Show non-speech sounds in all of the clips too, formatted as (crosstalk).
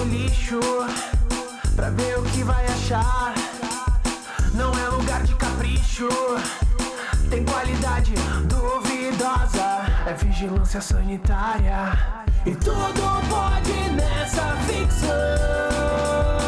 no lixo pra ver o que vai achar. Não é lugar de capricho, tem qualidade duvidosa. É vigilância sanitária e tudo pode nessa ficção.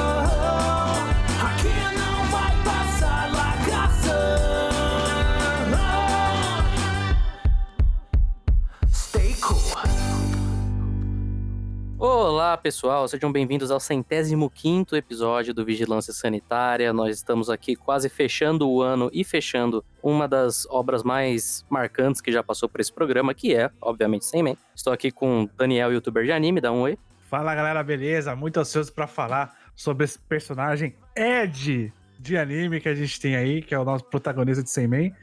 Olá, pessoal, sejam bem-vindos ao centésimo quinto episódio do Vigilância Sanitária. Nós estamos aqui quase fechando o ano e fechando uma das obras mais marcantes que já passou por esse programa, que é, obviamente, Sem Man. Estou aqui com Daniel, youtuber de anime, dá um oi. Fala galera, beleza? Muito ansioso pra falar sobre esse personagem Ed de anime que a gente tem aí, que é o nosso protagonista de Seimen.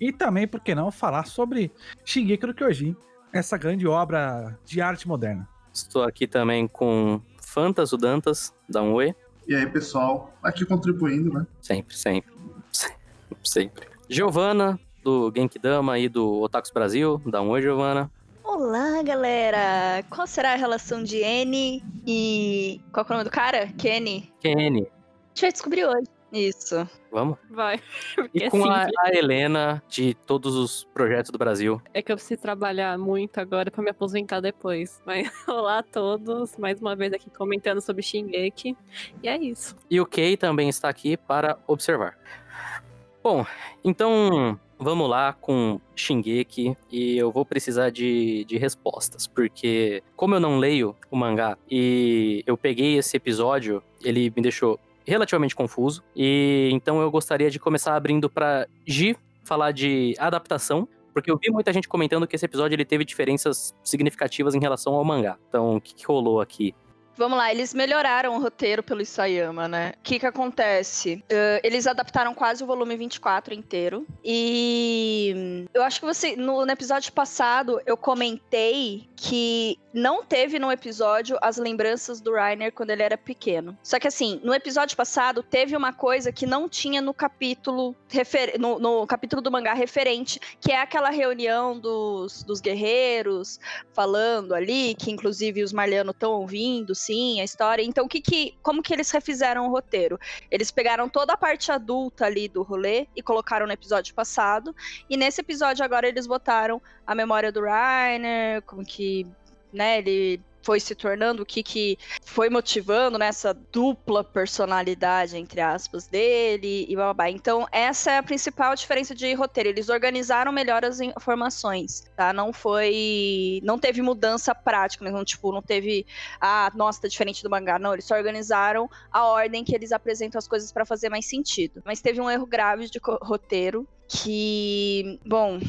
E também, por que não, falar sobre Shingeki no Kyojin, essa grande obra de arte moderna. Estou aqui também com Fantas, o Dantas, dá um oi. E aí, pessoal, aqui contribuindo, né? Sempre, sempre, (laughs) sempre. Giovana, do Genkidama e do Otakus Brasil, dá um oi, Giovana. Olá, galera! Qual será a relação de N e. Qual é o nome do cara? Kenny? Kenny, A gente vai descobrir hoje. Isso. vamos? Vai. (laughs) E Porque com a, assim, a Helena, de todos os projetos do Brasil. é que eu preciso trabalhar muito agora pra me aposentar depois. (laughs) Mas olá a todos, mais uma vez aqui comentando sobre Shingeki. E é isso. E o Kay também está aqui para observar. Bom, então vamos lá com Shingeki e eu vou precisar de, de respostas, porque como eu não leio o mangá e eu peguei esse episódio, ele me deixou relativamente confuso, e então eu gostaria de começar abrindo para Gi falar de adaptação, porque eu vi muita gente comentando que esse episódio ele teve diferenças significativas em relação ao mangá. Então, o que, que rolou aqui? Vamos lá, eles melhoraram o roteiro pelo Isayama, né? O que que acontece? Eh, eles adaptaram quase o volume 24 inteiro. E eu acho que você, no, no episódio passado, eu comentei que não teve no episódio as lembranças do Rainer quando ele era pequeno. Só que assim, no episódio passado, teve uma coisa que não tinha no capítulo, refer- no, no capítulo do mangá referente, que é aquela reunião dos, dos guerreiros, falando ali, que inclusive os Marlianos estão ouvindo, sim, a história. Então, que que, como que eles refizeram o roteiro? Eles pegaram toda a parte adulta ali do rolê e colocaram no episódio passado, e nesse episódio agora eles botaram a memória do Rainer, como que, né, ele foi se tornando, o que que foi motivando nessa dupla personalidade, entre aspas, dele e babá. Então, essa é a principal diferença de roteiro. Eles organizaram melhor as informações, tá? Não foi. Não teve mudança prática, não, tipo, não teve. Ah, nossa, tá diferente do mangá. Não, eles só organizaram a ordem que eles apresentam as coisas para fazer mais sentido. Mas teve um erro grave de roteiro que. Bom.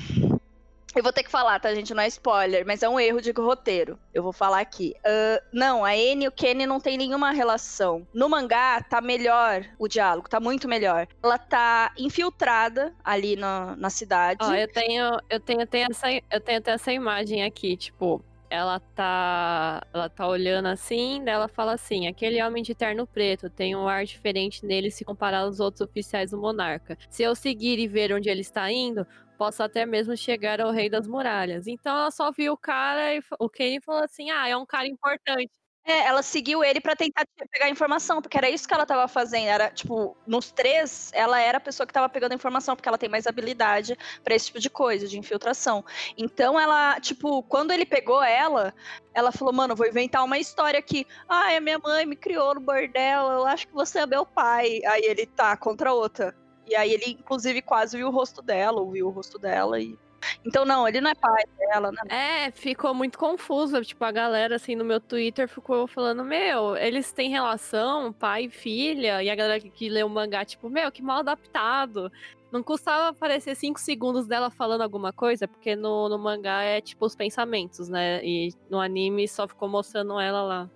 Eu vou ter que falar, tá, gente? Não é spoiler, mas é um erro de roteiro. Eu vou falar aqui. Ah, não, a Anne e o Kenny não tem nenhuma relação. No mangá, tá melhor o diálogo, tá muito melhor. Ela tá infiltrada ali na, na cidade. Ó, eu tenho, eu tenho até essa, eu tenho até essa imagem aqui, tipo, ela tá, ela tá olhando assim, ela fala assim: aquele homem de terno preto tem um ar diferente nele se comparar aos outros oficiais do monarca. Se eu seguir e ver onde ele está indo, posso até mesmo chegar ao rei das muralhas. Então ela só viu o cara e o Kenny falou assim: ah, é um cara importante. É, ela seguiu ele pra tentar te- pegar informação, porque era isso que ela tava fazendo. Era, tipo, nos três, ela era a pessoa que tava pegando informação, porque ela tem mais habilidade pra esse tipo de coisa, de infiltração. Então ela, tipo, quando ele pegou ela, ela falou, mano, vou inventar uma história aqui. Ah, a minha mãe me criou no bordel, eu acho que você é meu pai. Aí ele tá contra outra. E aí ele, inclusive, quase viu o rosto dela, ouviu o rosto dela e. Então, não, ele não é pai dela, né? É, ficou muito confuso. Tipo, a galera, assim, no meu Twitter ficou falando: Meu, eles têm relação, pai e filha. E a galera que, que lê o mangá, tipo, Meu, que mal adaptado. Não custava aparecer cinco segundos dela falando alguma coisa, porque no, no mangá é tipo os pensamentos, né? E no anime só ficou mostrando ela lá.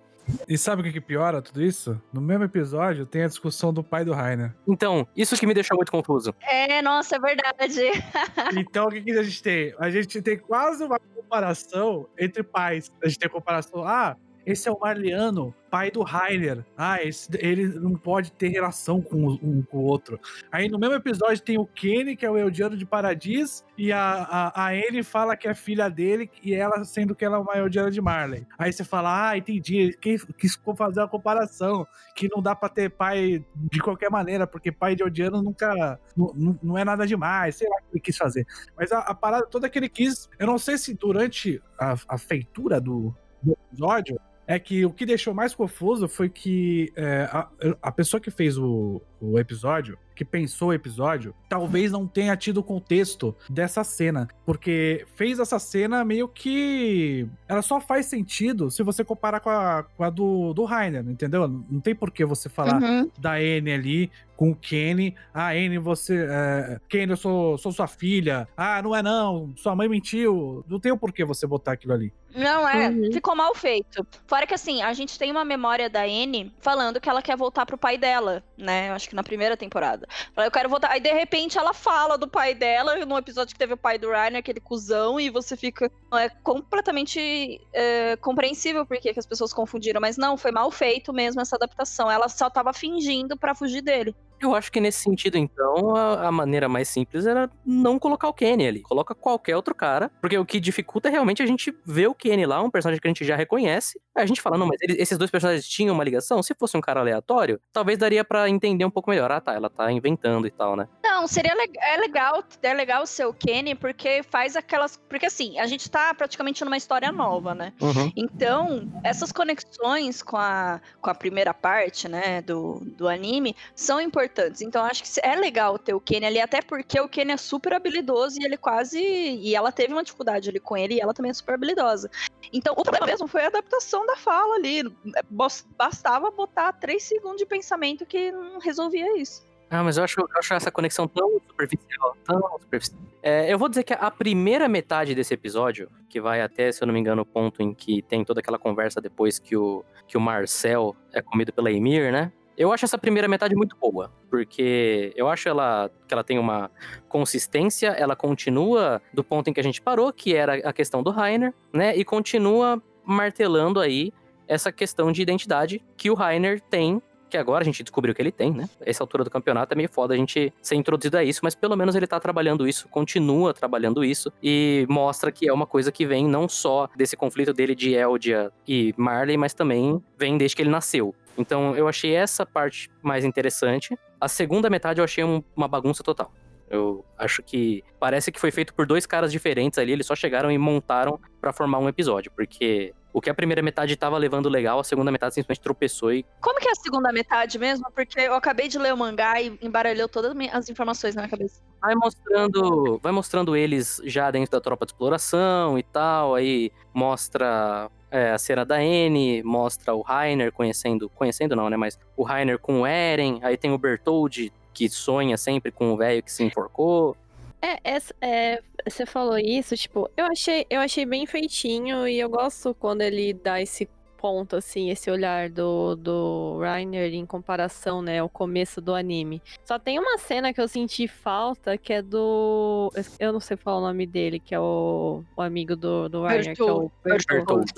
E sabe o que, que piora tudo isso? No mesmo episódio tem a discussão do pai do Rainer. Então, isso que me deixou muito confuso. É, nossa, é verdade. (laughs) Então o que, que a gente tem? A gente tem quase uma comparação entre pais. A gente tem a comparação, ah, esse é o Marliano, pai do Rainer. Ah, esse, ele não pode ter relação com um com o outro. Aí no mesmo episódio tem o Kenny, que é o Eldiano de Paradis, e a, a, a Anne fala que é filha dele, e ela sendo que ela é uma Eldiana de Marley. Aí você fala, ah, entendi, quis, quis fazer uma comparação, que não dá pra ter pai de qualquer maneira, porque pai de Eldiano nunca, não, não é nada demais, sei lá o que ele quis fazer. Mas a, a parada toda que ele quis, eu não sei se durante a, a feitura do, do episódio, é que o que deixou mais confuso foi que é, a, a pessoa que fez o, o episódio, que pensou o episódio, talvez não tenha tido o contexto dessa cena. Porque fez essa cena meio que. Ela só faz sentido se você comparar com a, com a do, do Rainer, entendeu? Não tem por que você falar Uhum. da N ali com o Kenny. Ah, N, você. É, Kenny, eu sou, sou sua filha. Ah, não é não. Sua mãe mentiu. Não tem o porquê você botar aquilo ali. Não, é. Uhum. Ficou mal feito. Fora que, assim, a gente tem uma memória da Anne falando que ela quer voltar pro pai dela, né? Eu acho que na primeira temporada. Eu quero voltar. Aí, de repente, ela fala do pai dela, no episódio que teve o pai do Ryan, aquele cuzão, e você fica. É completamente é, compreensível por que as pessoas confundiram. Mas não, foi mal feito mesmo essa adaptação. Ela só tava fingindo pra fugir dele. Eu acho que nesse sentido, então, a, a maneira mais simples era não colocar o Kenny ali. Coloca qualquer outro cara, porque o que dificulta é realmente a gente ver o Kenny lá, um personagem que a gente já reconhece. Aí a gente fala, não, mas ele- esses dois personagens tinham uma ligação? Se fosse um cara aleatório, talvez daria pra entender um pouco melhor. Ah, tá, ela tá inventando e tal, né? Não, seria le- é legal, é legal ser o Kenny, porque faz aquelas. Porque assim, a gente tá praticamente numa história nova, né? Uhum. Então, essas conexões com a, com a primeira parte, né, do, do anime, são importantes. Então, acho que é legal ter o Kenny ali, até porque o Kenny é super habilidoso e ele quase. E ela teve uma dificuldade ali com ele e ela também é super habilidosa. Então, o problema mesmo foi a adaptação da fala ali. Bas- Bastava botar três segundos de pensamento que não resolvia isso. Ah, mas eu acho, eu acho essa conexão tão superficial, tão superficial. É, eu vou dizer que a primeira metade desse episódio, que vai até, se eu não me engano, o ponto em que tem toda aquela conversa depois que o, que o Marcel é comido pela Emir, né? Eu acho essa primeira metade muito boa, porque eu acho ela que ela tem uma consistência, ela continua do ponto em que a gente parou, que era a questão do Rainer, né? E continua martelando aí essa questão de identidade que o Rainer tem que agora a gente descobriu que ele tem, né? Essa altura do campeonato é meio foda a gente ser introduzido a isso, mas pelo menos ele tá trabalhando isso, continua trabalhando isso e mostra que é uma coisa que vem não só desse conflito dele de Eldia e Marley, mas também vem desde que ele nasceu. Então eu achei essa parte mais interessante. A segunda metade eu achei um- uma bagunça total. Eu acho que parece que foi feito por dois caras diferentes ali, eles só chegaram e montaram pra formar um episódio, porque o que a primeira metade tava levando legal, a segunda metade simplesmente tropeçou e Como que é a segunda metade mesmo? Porque eu acabei de ler o mangá e embaralhou todas as informações na minha cabeça. vai mostrando, vai mostrando eles já dentro da tropa de exploração e tal, aí mostra é, a cena da N, mostra o Rainer conhecendo, conhecendo não, né, mas o Rainer com o Eren, aí tem o Bertold que sonha sempre com o velho que se enforcou. É, é, você falou isso, tipo, eu achei, eu achei bem feitinho e eu gosto quando ele dá esse ponto, assim, esse olhar do, do Rainer em comparação, né, ao começo do anime. Só tem uma cena que eu senti falta, que é do... Eu não sei falar o nome dele, que é o, o amigo do, do Rainer, que é o Bertold.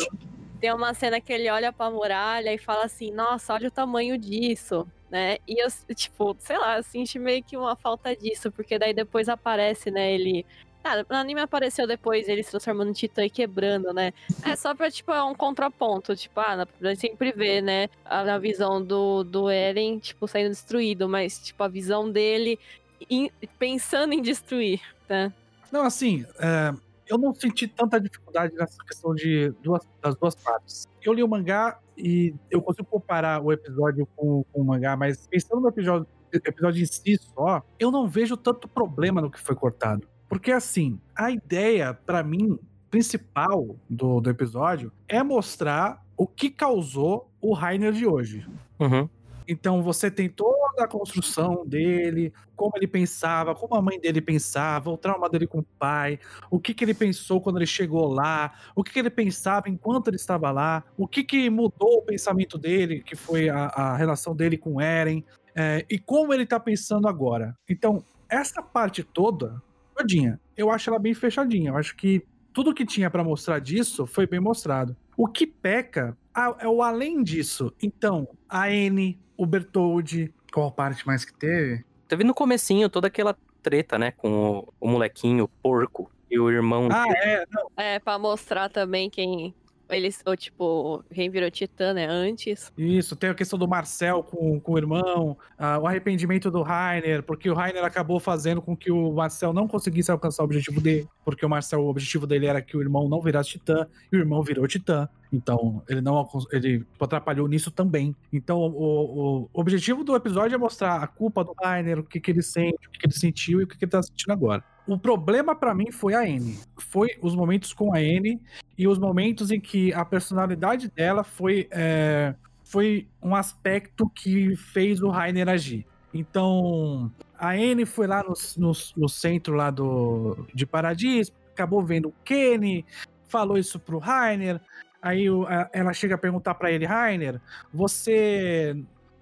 tem uma cena que ele olha pra muralha e fala assim, nossa, olha o tamanho disso, né? E eu, tipo, sei lá, senti meio que uma falta disso, porque daí depois aparece, né, ele... Ah, no anime apareceu depois ele se transformando em titã e quebrando, né? É só pra, tipo, é um contraponto, tipo, ah, a gente sempre vê, né, a, a visão do, do Eren, tipo, sendo destruído, mas, tipo, a visão dele em- pensando em destruir, né? Não, assim, é, eu não senti tanta dificuldade nessa questão de duas, das duas partes. Eu li o mangá e eu consigo comparar o episódio com, com o mangá, mas pensando no episódio, episódio em si só, eu não vejo tanto problema no que foi cortado. Porque, assim, a ideia, pra mim, principal do, do episódio é mostrar o que causou o Rainer de hoje. Uhum. Então você tem toda a construção dele, como ele pensava, como a mãe dele pensava, o trauma dele com o pai, o que, que ele pensou quando ele chegou lá, o que, que ele pensava enquanto ele estava lá, o que, que mudou o pensamento dele, que foi a, a relação dele com Eren, é, e como ele tá pensando agora. Então, essa parte toda, todinha, eu acho ela bem fechadinha. Eu acho que tudo que tinha pra mostrar disso foi bem mostrado. O que peca é o além disso. Então, a N, o Bertoldi, qual parte mais que teve? Teve no comecinho toda aquela treta, né? Com o, o molequinho, o porco, e o irmão Ah, é, não, É, pra mostrar também quem. Eles, ou tipo, quem virou Titã, né? Antes. Isso, tem a questão do Marcel com, com o irmão, ah, o arrependimento do Rainer, porque o Rainer acabou fazendo com que o Marcel não conseguisse alcançar o objetivo dele, porque o Marcel, o objetivo dele era que o irmão não virasse titã, e o irmão virou titã. Então, ele não ele atrapalhou nisso também. Então, o, o objetivo do episódio é mostrar a culpa do Rainer, o que, que ele sente, o que, que ele sentiu e o que, que ele tá sentindo agora. O problema pra mim foi a N. Foi os momentos com a N e os momentos em que a personalidade dela foi, é, foi um aspecto que fez o Rainer agir. Então, a Anne foi lá no, no, no centro lá do, de Paradiso, acabou vendo o Kenny, falou isso pro Rainer, aí ela chega a perguntar pra ele, Rainer, você...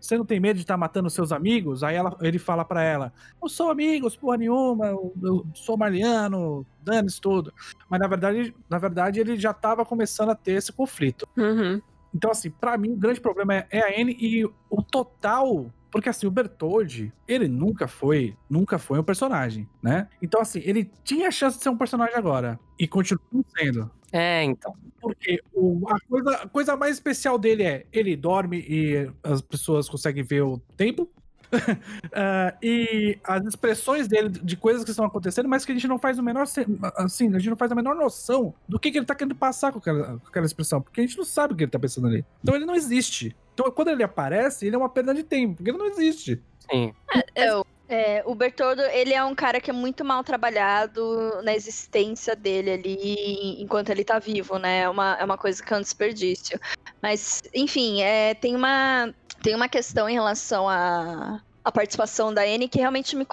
Você não tem medo de estar matando seus amigos? Aí ela- ele fala pra ela: Não sou amigos, porra nenhuma, eu, eu sou mariano, dane-se tudo. Mas na verdade, na verdade, ele já tava começando a ter esse conflito. Uhum. Então, assim, pra mim, o grande problema é, é a N e o total. Porque, assim, o Bertoldi, ele nunca foi, nunca foi um personagem, né? Então, assim, ele tinha a chance de ser um personagem agora. E continua sendo. É, então. Porque o- a, coisa, a coisa mais especial dele é ele dorme e as pessoas conseguem ver o tempo. (laughs) Ah, e as expressões dele de coisas que estão acontecendo, mas que a gente não faz o menor assim, a gente não faz a menor noção do que, que ele tá querendo passar com aquela, com aquela expressão, porque a gente não sabe o que ele tá pensando ali. Então ele não existe. Então quando ele aparece, ele é uma perda de tempo, porque ele não existe. Sim. Então, é, o Bertoldo, ele é um cara que é muito mal trabalhado na existência dele ali enquanto ele tá vivo, né? É uma, é uma coisa que é um desperdício. Mas, enfim, é, tem, uma, tem uma questão em relação à a participação da Anne que realmente me,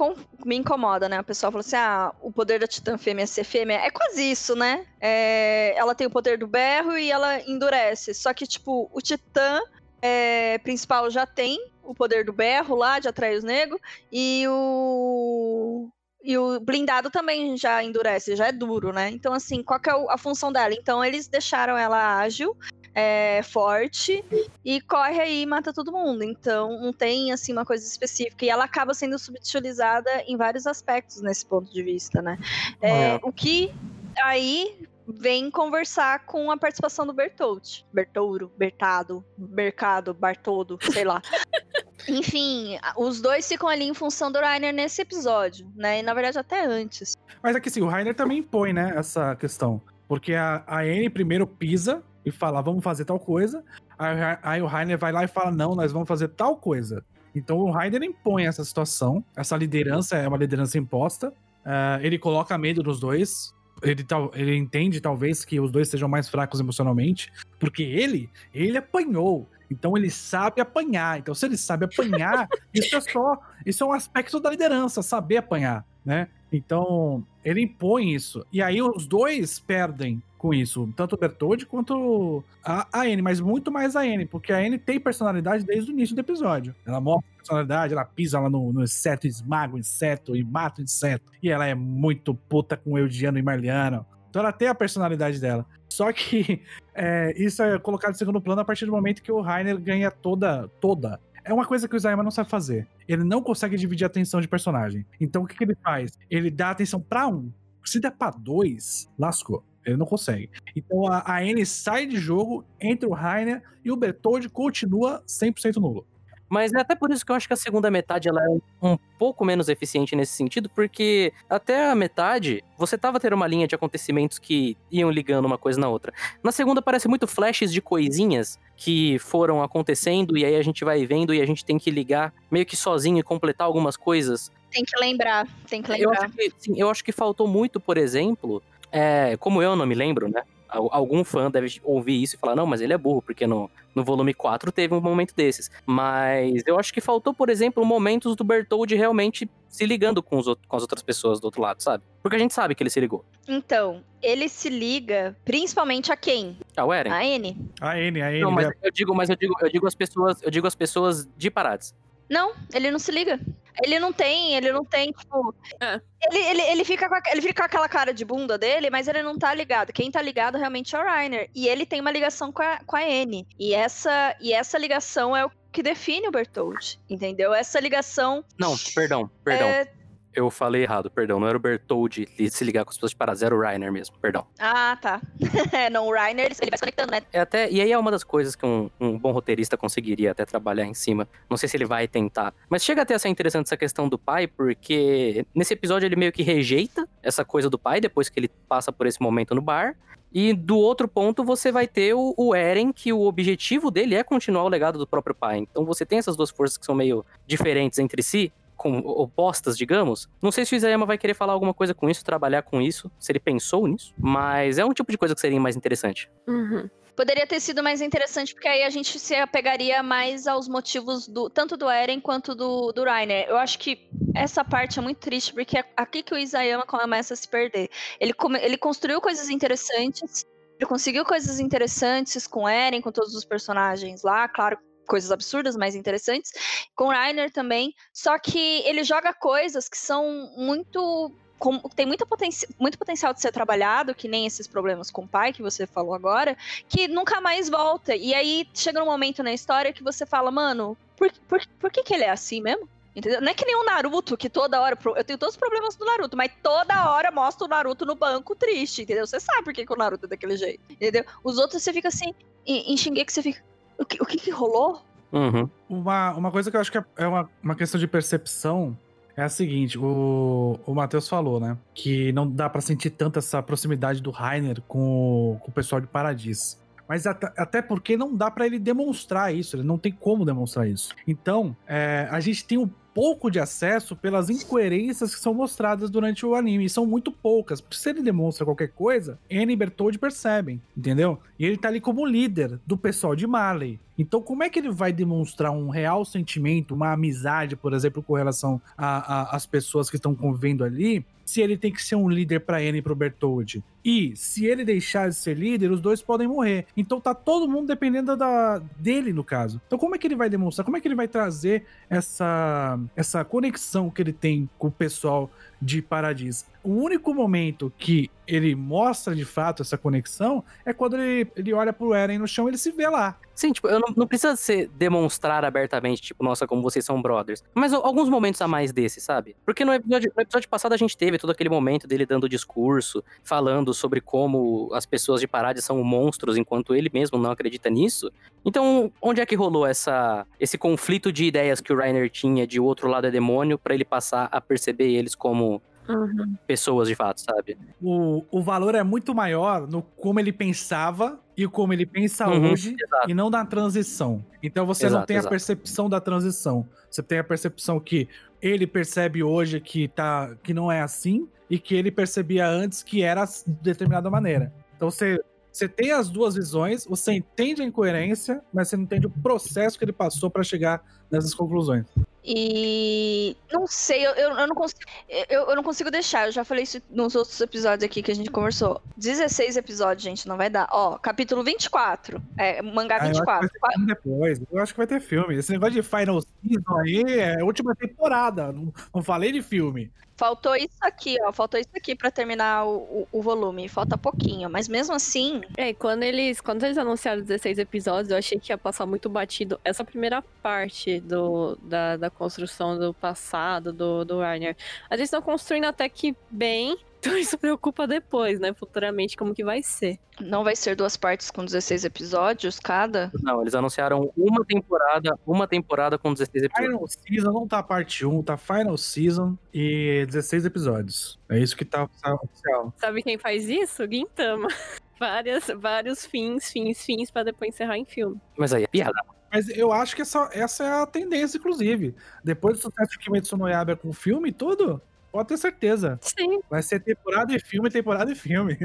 me incomoda, né? O pessoal falou assim: ah, o poder da Titã Fêmea ser fêmea. É quase isso, né? É, ela tem o poder do berro e ela endurece. Só que, tipo, o Titã é, principal já tem o poder do berro lá, de atrair os negros, e o. E o blindado também já endurece, já é duro, né? Então, assim, qual que é a função dela? Então, eles deixaram ela ágil, é, forte, e corre aí e mata todo mundo. Então, não tem, assim, uma coisa específica. E ela acaba sendo subutilizada em vários aspectos nesse ponto de vista, né? É. O que aí vem conversar com a participação do Bertolt. Bertouro, Bertado, Mercado, Bartoldo, sei lá. (laughs) Enfim, os dois ficam ali em função do Rainer nesse episódio, né? E na verdade até antes. Mas aqui sim, o Rainer também impõe, né, essa questão. Porque a, a Anne primeiro pisa e fala, vamos fazer tal coisa. Aí, aí o Rainer vai lá e fala, não, nós vamos fazer tal coisa. Então o Rainer impõe essa situação. Essa liderança é uma liderança imposta. Ah, ele coloca medo nos dois. Ele, tal, ele entende, talvez, que os dois sejam mais fracos emocionalmente. Porque ele, ele apanhou. Então ele sabe apanhar. Então, se ele sabe apanhar, (laughs) isso é só. Isso é um aspecto da liderança, saber apanhar, né? Então, ele impõe isso. E aí os dois perdem com isso. Tanto o Bertoldi quanto a, a Anne, mas muito mais a Anne, porque a Anne tem personalidade desde o início do episódio. Ela mostra personalidade, ela pisa lá no, no inseto, esmaga o inseto e mata o inseto. E ela é muito puta com o Eudiano e Marliano. Então ela tem a personalidade dela. Só que (laughs) é, isso é colocado em segundo plano a partir do momento que o Rainer ganha toda, toda. É uma coisa que o Isayama não sabe fazer. Ele não consegue dividir a atenção de personagem. Então o que, que ele faz? Ele dá atenção pra um. Se der pra dois, lascou. Ele não consegue. Então a, a Anne sai de jogo, entra o Rainer e o Bertoldi continua 100% nulo. Mas é até por isso que eu acho que a segunda metade ela é um pouco menos eficiente nesse sentido, porque até a metade você tava tendo uma linha de acontecimentos que iam ligando uma coisa na outra. Na segunda parece muito flashes de coisinhas que foram acontecendo e aí a gente vai vendo e a gente tem que ligar meio que sozinho e completar algumas coisas. Tem que lembrar, tem que Eu lembrar. acho que, sim, eu acho que faltou muito, por exemplo, é, como eu não me lembro, né? Al- Algum fã deve ouvir isso e falar, não, mas ele é burro, porque no, no volume 4 teve um momento desses. Mas eu acho que faltou, por exemplo, momentos do Bertold realmente se ligando com, os, com as outras pessoas do outro lado, sabe? Porque a gente sabe que ele se ligou. Então, ele se liga principalmente a quem? Ah, o Eren? A N? A Anne, a Anne. Não, mas né? eu digo, mas eu digo, eu digo as pessoas, eu digo as pessoas de Parades. Não, ele não se liga. Ele não tem, ele não tem, tipo. É. Ele, ele, ele, fica com a- ele fica com aquela cara de bunda dele, mas ele não tá ligado. Quem tá ligado realmente é o Rainer. E ele tem uma ligação com a, com a Anne. E essa, e essa ligação é o que define o Bertold. Entendeu? Essa ligação Não, perdão, perdão. é. Eu falei errado, perdão. Não era o Bertoldi li- se ligar com as pessoas de Parás, era o Rainer mesmo, perdão. Ah, tá. (laughs) É, não, o Rainer, ele vai se conectando, né? É até, e aí é uma das coisas que um, um bom roteirista conseguiria até trabalhar em cima. Não sei se ele vai tentar. Mas chega até a ser interessante essa questão do pai, porque nesse episódio ele meio que rejeita essa coisa do pai, depois que ele passa por esse momento no bar. E do outro ponto você vai ter o, o Eren, que o objetivo dele é continuar o legado do próprio pai. Então você tem essas duas forças que são meio diferentes entre si, com, opostas, digamos. Não sei se o Isayama vai querer falar alguma coisa com isso, trabalhar com isso, se ele pensou nisso. Mas é um tipo de coisa que seria mais interessante. Uhum. Poderia ter sido mais interessante, porque aí a gente se apegaria mais aos motivos do tanto do Eren quanto do, do Rainer. Eu acho que essa parte é muito triste, porque é aqui que o Isayama começa a se perder. Ele, come- ele construiu coisas interessantes, ele conseguiu coisas interessantes com Eren, com todos os personagens lá, claro, coisas absurdas, mas interessantes. Com Rainer também. Só que ele joga coisas que são muito. com- tem muita potenci- muito potencial de ser trabalhado, que nem esses problemas com o pai que você falou agora, que nunca mais volta. E aí chega um momento na história que você fala, mano, por, por, por que, que ele é assim mesmo? Entendeu? Não é que nem o Naruto, que toda hora. Eu tenho todos os problemas do Naruto, mas toda hora mostra o Naruto no banco triste, entendeu? Você sabe por que, que o Naruto é daquele jeito, entendeu? Os outros você fica assim, em, em Shingeki você fica. O que, o que, que rolou? Uhum. Uma, uma coisa que eu acho que é- é uma, uma questão de percepção é a seguinte: o, o Matheus falou, né? Que não dá pra sentir tanto essa proximidade do Rainer com, o- com o pessoal de Paradis. Mas até, até porque não dá pra ele demonstrar isso, ele não tem como demonstrar isso. Então, é, a gente tem um pouco de acesso pelas incoerências que são mostradas durante o anime. E são muito poucas. Porque se ele demonstra qualquer coisa, Anne e Bertold percebem, entendeu? E ele tá ali como líder do pessoal de Marley. Então, como é que ele vai demonstrar um real sentimento, uma amizade, por exemplo, com relação às pessoas que estão convivendo ali, se ele tem que ser um líder pra Anne e pro Bertold? E se ele deixar de ser líder, os dois podem morrer. Então tá todo mundo dependendo da, dele, no caso. Então, como é que ele vai demonstrar? Como é que ele vai trazer essa, essa conexão que ele tem com o pessoal de Paradis? O único momento que ele mostra de fato essa conexão é quando ele, ele olha pro Eren no chão e ele se vê lá. Sim, tipo, eu não, não precisa ser demonstrar abertamente, tipo, nossa, como vocês são brothers. Mas al- alguns momentos a mais desse, sabe? Porque no episódio, no episódio passado a gente teve todo aquele momento dele dando discurso, falando sobre como as pessoas de Parade são monstros, enquanto ele mesmo não acredita nisso. Então, onde é que rolou essa, esse conflito de ideias que o Rainer tinha de o outro lado é demônio, pra ele passar a perceber eles como Uhum. pessoas de fato, sabe? O, o valor é muito maior no como ele pensava e como ele pensa Uhum, hoje exato. e não na transição. Então você não Exato, tem a exato. percepção da transição. Você tem a percepção que ele percebe hoje que, tá, que não é assim e que ele percebia antes que era de determinada maneira. Então você, você tem as duas visões, você entende a incoerência, mas você não entende o processo que ele passou para chegar nessas conclusões. E não sei, eu, eu, eu não consigo. Eu, eu não consigo deixar. Eu já falei isso nos outros episódios aqui que a gente conversou. 16 episódios, gente, não vai dar. Ó, capítulo 24. É, mangá Ah, eu acho que vai 24. ter filme depois. Eu acho que vai ter filme. Esse negócio de Final Season aí é a última temporada. Não, não falei de filme. Faltou isso aqui, ó. Faltou isso aqui pra terminar o, o, o volume. Falta pouquinho. Mas mesmo assim, É, quando eles, quando eles anunciaram 16 episódios, eu achei que ia passar muito batido essa primeira parte do, da, da construção do passado do, do Warner. A gente estão construindo até que bem, então isso preocupa depois, né? Futuramente, como que vai ser. não vai ser duas partes com 16 episódios cada. Não, eles anunciaram uma temporada, uma temporada com 16 episódios. Final Season não tá parte 1, tá Final Season e 16 episódios. É isso que tá oficial. Sabe quem faz isso? Gintama. (laughs) Várias, vários fins, fins, fins, pra depois encerrar em filme. Mas aí é piada. Mas eu acho que essa, essa é a tendência, inclusive. Depois do sucesso de Kimetsu no Yaiba com filme e tudo, pode ter certeza. Sim, Vai ser temporada e filme, temporada e filme.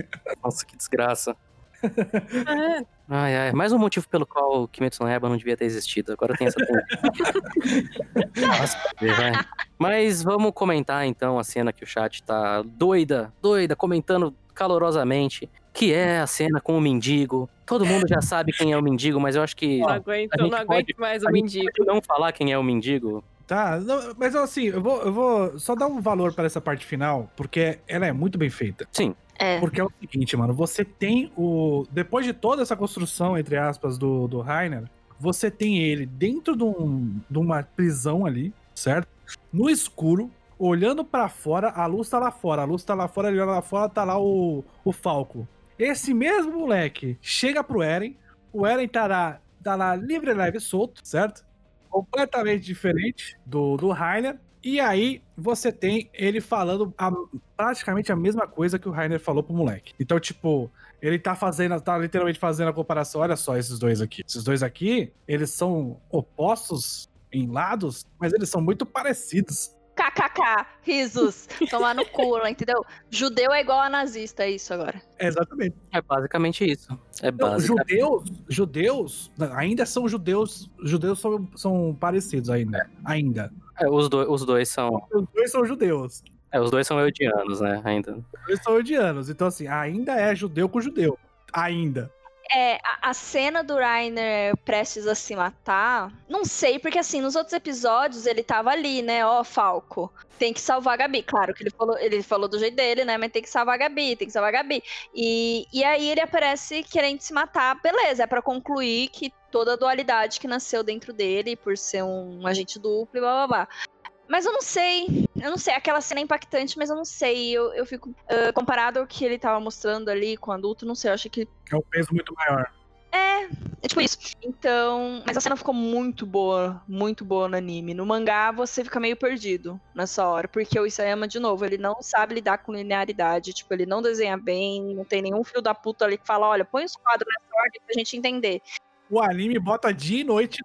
Nossa, que desgraça. é. Ai, ai. Mais um motivo pelo qual o Kimetsu no Yaiba não devia ter existido. Agora tem essa (laughs) Nossa, vai. Mas vamos comentar então a cena que o chat tá doida, doida, comentando calorosamente, que é a cena com o mendigo. Todo mundo já sabe quem é o mendigo, mas eu acho que Não aguento, não pode- aguento mais a o mendigo. pode não falar quem é o mendigo, Tá, não, mas assim, eu vou, eu vou só dar um valor para essa parte final, porque ela é muito bem feita. Sim. É. Porque é o seguinte, mano, você tem o. Depois de toda essa construção, entre aspas, do, do Rainer, você tem ele dentro de, um- de uma prisão ali, certo? No escuro, olhando pra fora, a luz tá lá fora, a luz tá lá fora, ele olha lá fora, tá lá o, o Falco. Esse mesmo moleque chega pro Eren, o Eren tá lá, tá lá livre, leve e solto, certo? Completamente diferente do, do Rainer. E aí, você tem ele falando a- praticamente a mesma coisa que o Rainer falou pro moleque. Então, tipo, ele tá fazendo, tá literalmente fazendo a comparação. Olha só esses dois aqui. Esses dois aqui, eles são opostos em lados, mas eles são muito parecidos. KKK, risos. Tomar no cu, (laughs) entendeu? Judeu é igual a nazista, é isso agora. É, exatamente. É basicamente isso. É Não, basicamente. judeus, judeus ainda são judeus, judeus são, são parecidos ainda. Ainda. É, os, dois, os dois são. Os dois são judeus. É, os dois são eudianos, né? Ainda. Os dois são odianos. Então, assim, ainda é judeu com judeu. Ainda. É, a, a cena do Rainer prestes a se matar, não sei, porque assim, nos outros episódios ele tava ali, né? Ó, Falco, tem que salvar a Gabi. Claro que ele falou, ele falou do jeito dele, né? Mas tem que salvar a Gabi, tem que salvar a Gabi. E, e aí ele aparece querendo se matar, beleza, é pra concluir que toda a dualidade que nasceu dentro dele, por ser um agente duplo e blá blá blá. Mas eu não sei, eu não sei, aquela cena é impactante, mas eu não sei, eu, eu fico, ah, comparado ao que ele tava mostrando ali com o adulto, não sei, eu acho que É um peso muito maior. é tipo isso. Então, mas a cena ficou muito boa, muito boa no anime. No mangá você fica meio perdido nessa hora, porque o Isayama de novo, ele não sabe lidar com linearidade, tipo, ele não desenha bem, não tem nenhum filho da puta ali que fala, olha, põe os quadros nessa ordem pra gente entender. O anime bota dia e noite.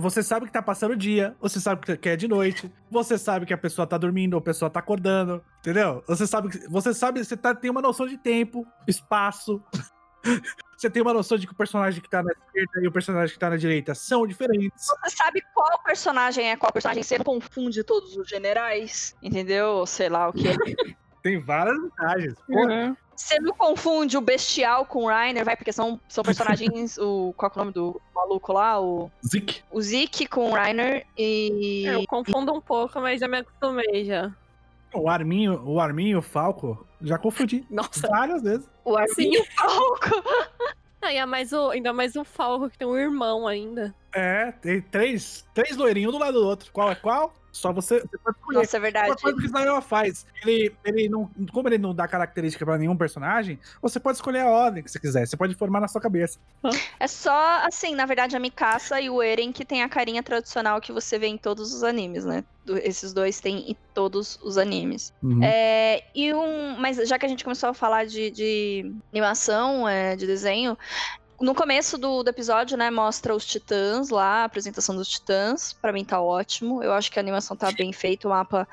Você sabe que tá passando dia, você sabe que é de noite, você sabe que a pessoa tá dormindo, ou a pessoa tá acordando, entendeu? Você sabe que você sabe, você tá, tem uma noção de tempo, espaço. (laughs) Você tem uma noção de que o personagem que tá na esquerda e o personagem que tá na direita são diferentes. Você sabe qual personagem é qual personagem, você confunde todos os generais, entendeu? Ou Sei lá o que. (laughs) Tem várias vantagens. Pô, Uhum. Você não confunde o Bestial com o Rainer, vai, porque são, são personagens. o, qual que é o nome do maluco lá? O, Zik. o Zeke com o Rainer e. Eu confundo um pouco, mas já me acostumei já. O Arminho, o Arminho e o Falco, já confundi (laughs) Nossa. várias vezes. O Arminho Falco. Ah, e é mais o, ainda mais o Falco, que tem um irmão ainda. É, tem três, três loirinhos do lado do outro. Qual é qual? Só você, você pode escolher. Nossa, é verdade. Uma coisa que o Israel faz, ele, ele não, como ele não dá característica pra nenhum personagem, você pode escolher a ordem que você quiser, você pode formar na sua cabeça. É só, assim, na verdade, a Mikasa e o Eren que tem a carinha tradicional que você vê em todos os animes, né? Do- esses dois tem em todos os animes. É, e um. Mas já que a gente começou a falar de, de animação, é, de desenho. No começo do, do episódio, né, mostra os titãs lá, a apresentação dos titãs. Pra mim tá ótimo. Eu acho que a animação tá bem feita, o mapa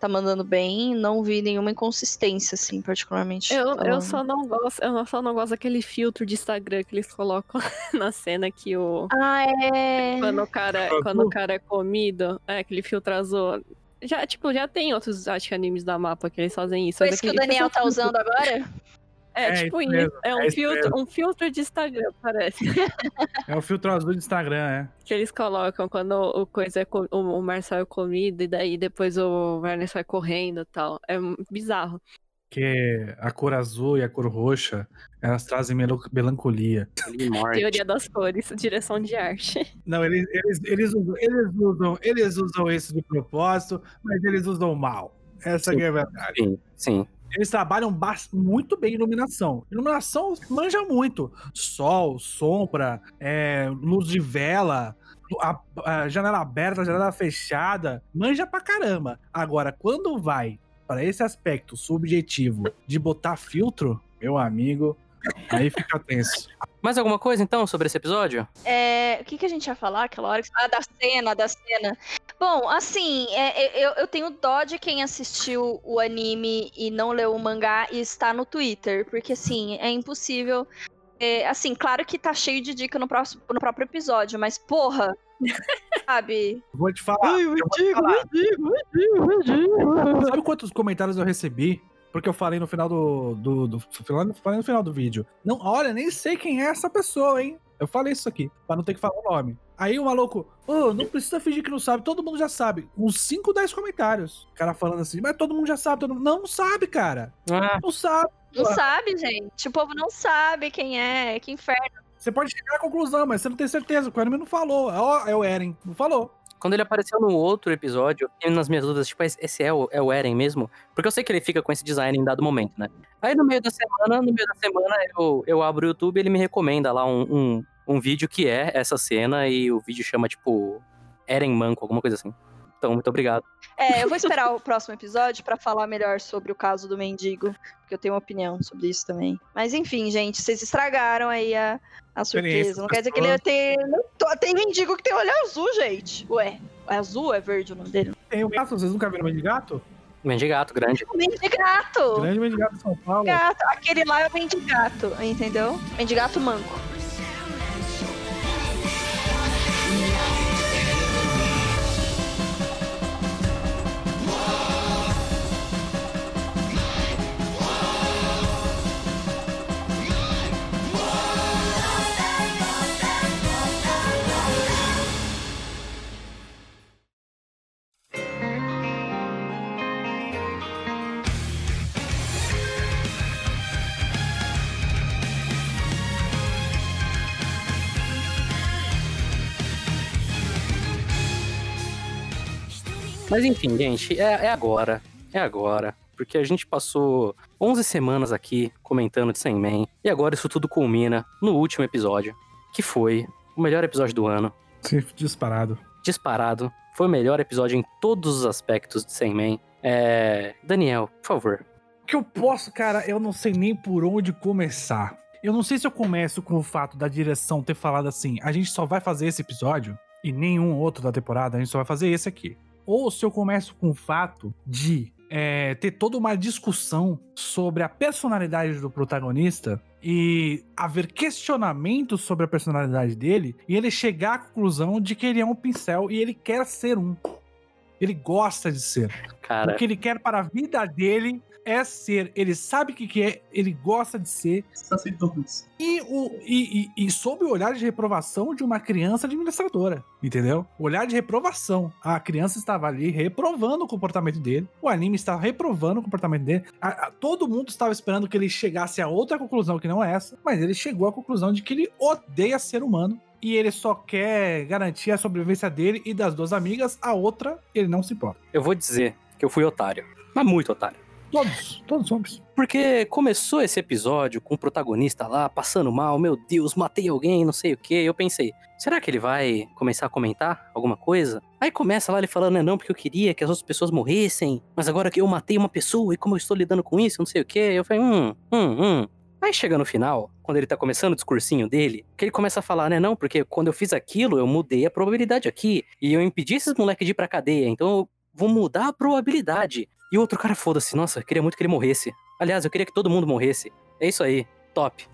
tá mandando bem. Não vi nenhuma inconsistência, assim, particularmente. Eu, eu só não gosto, eu só não gosto daquele filtro de Instagram que eles colocam (laughs) na cena que o. Ah, é. Quando o cara, quando o cara é comido, é aquele filtro azul. Já, tipo, já tem outros, acho que animes da mapa que eles fazem isso. Foi mas isso que o Daniel tá usando agora? (laughs) É, É tipo isso mesmo, É um, é filtro, mesmo. um filtro de Instagram, parece. (laughs) É o filtro azul do Instagram, é. que eles colocam quando o coisa é co- o, o Marcel é comido e daí depois o Werner sai correndo e tal. É um- bizarro. Que a cor azul e a cor roxa, elas trazem melancolia. Teoria das cores, direção de arte. (laughs) Não, eles, eles, eles, usam, eles, usam, eles usam isso de propósito, mas eles usam mal. Essa Sim. que é a verdade. Sim, sim. Eles trabalham muito bem iluminação. Iluminação manja muito. Sol, sombra, é, luz de vela, a, a janela aberta, a janela fechada. Manja pra caramba. Agora, quando vai para esse aspecto subjetivo de botar filtro, meu amigo, aí fica tenso. (laughs) Mais alguma coisa então sobre esse episódio? É, o que, que a gente ia falar aquela hora? Ah, da cena, da cena. Bom, assim, é, é, eu, eu tenho dó de quem assistiu o anime e não leu o mangá e está no Twitter, porque assim, é impossível. É, assim, claro que tá cheio de dica no, próximo, no próprio episódio, mas porra, (laughs) sabe? Vou te falar. eu vou te falar. Sabe quantos comentários eu recebi? Porque eu falei no final do. do, do falei falei no final do vídeo. Não, olha, nem sei quem é essa pessoa, hein? Eu falei isso aqui, pra não ter que falar o nome. Aí o maluco, ô, não precisa fingir que não sabe, todo mundo já sabe. Uns 5, 10 comentários. O cara falando assim, mas todo mundo já sabe, todo mundo. Não, não sabe, cara. Ah, Não sabe. Não sabe, gente. O povo não sabe quem é, que inferno. Você pode chegar à conclusão, mas você não tem certeza. O anime não falou. Ó, é o Eren, não falou. quando ele apareceu no outro episódio, eu nas minhas dúvidas, tipo, esse é o, é o Eren mesmo? Porque eu sei que ele fica com esse design em dado momento, né? Aí no meio da semana, no meio da semana, eu, eu abro o YouTube e ele me recomenda lá um, um, um vídeo que é essa cena e o vídeo chama, tipo, Eren Manco, alguma coisa assim. Então, muito obrigado. É, eu vou esperar o próximo episódio pra falar melhor sobre o caso do mendigo, porque eu tenho uma opinião sobre isso também. Mas enfim, gente, vocês estragaram aí a, a surpresa. Não quer dizer que ele tem. Tem mendigo que tem olho azul, gente. Ué, é azul ou é verde o nome dele? Tem o gato, vocês nunca viram o Mendigato? Mendigato, grande. Mendigato! Grande Mendigato de São Paulo. Gato. Aquele lá é o mendigato, entendeu? Mendigato manco. Mas enfim, gente, é, é agora. É agora. Porque a gente passou 11 semanas aqui comentando de Sandman. E agora isso tudo culmina no último episódio. Que foi o melhor episódio do ano. Sim, disparado. Disparado. Foi o melhor episódio em todos os aspectos de Sandman. É... Daniel, por favor. O que eu posso, cara, eu não sei nem por onde começar. Eu não sei se eu começo com o fato da direção ter falado assim: a gente só vai fazer esse episódio e nenhum outro da temporada, a gente só vai fazer esse aqui. Ou se eu começo com o fato de é, ter toda uma discussão sobre a personalidade do protagonista e haver questionamentos sobre a personalidade dele e ele chegar à conclusão de que ele é um pincel e ele quer ser um. Ele gosta de ser. Cara, O que ele quer para a vida dele é ser. Ele sabe o que, que é, ele gosta de ser. E, o, e, e, e sob o olhar de reprovação de uma criança administradora. Entendeu? Olhar de reprovação. A criança estava ali reprovando o comportamento dele. O anime estava reprovando o comportamento dele. A- a- todo mundo estava esperando que ele chegasse a outra conclusão que não essa. Mas ele chegou à conclusão de que ele odeia ser humano. E ele só quer garantir a sobrevivência dele e das duas amigas. A outra, ele não se importa. eu vou dizer que eu fui otário. Mas muito otário. Todos, todos somos. Porque começou esse episódio com o protagonista lá passando mal, meu Deus, matei alguém, não sei o que. Eu pensei, será que ele vai começar a comentar alguma coisa? Aí começa lá ele falando, é não, porque eu queria que as outras pessoas morressem, mas agora que eu matei uma pessoa e como eu estou lidando com isso, não sei o que. Eu falei, hum, hum, hum. Aí chega no final, quando ele tá começando o discursinho dele, que ele começa a falar, né, não, porque quando eu fiz aquilo, eu mudei a probabilidade aqui, e eu impedi esses moleques de ir pra cadeia, então eu vou mudar a probabilidade. E o outro cara, foda-se, nossa, queria muito que ele morresse. Aliás, eu queria que todo mundo morresse. É isso aí, top.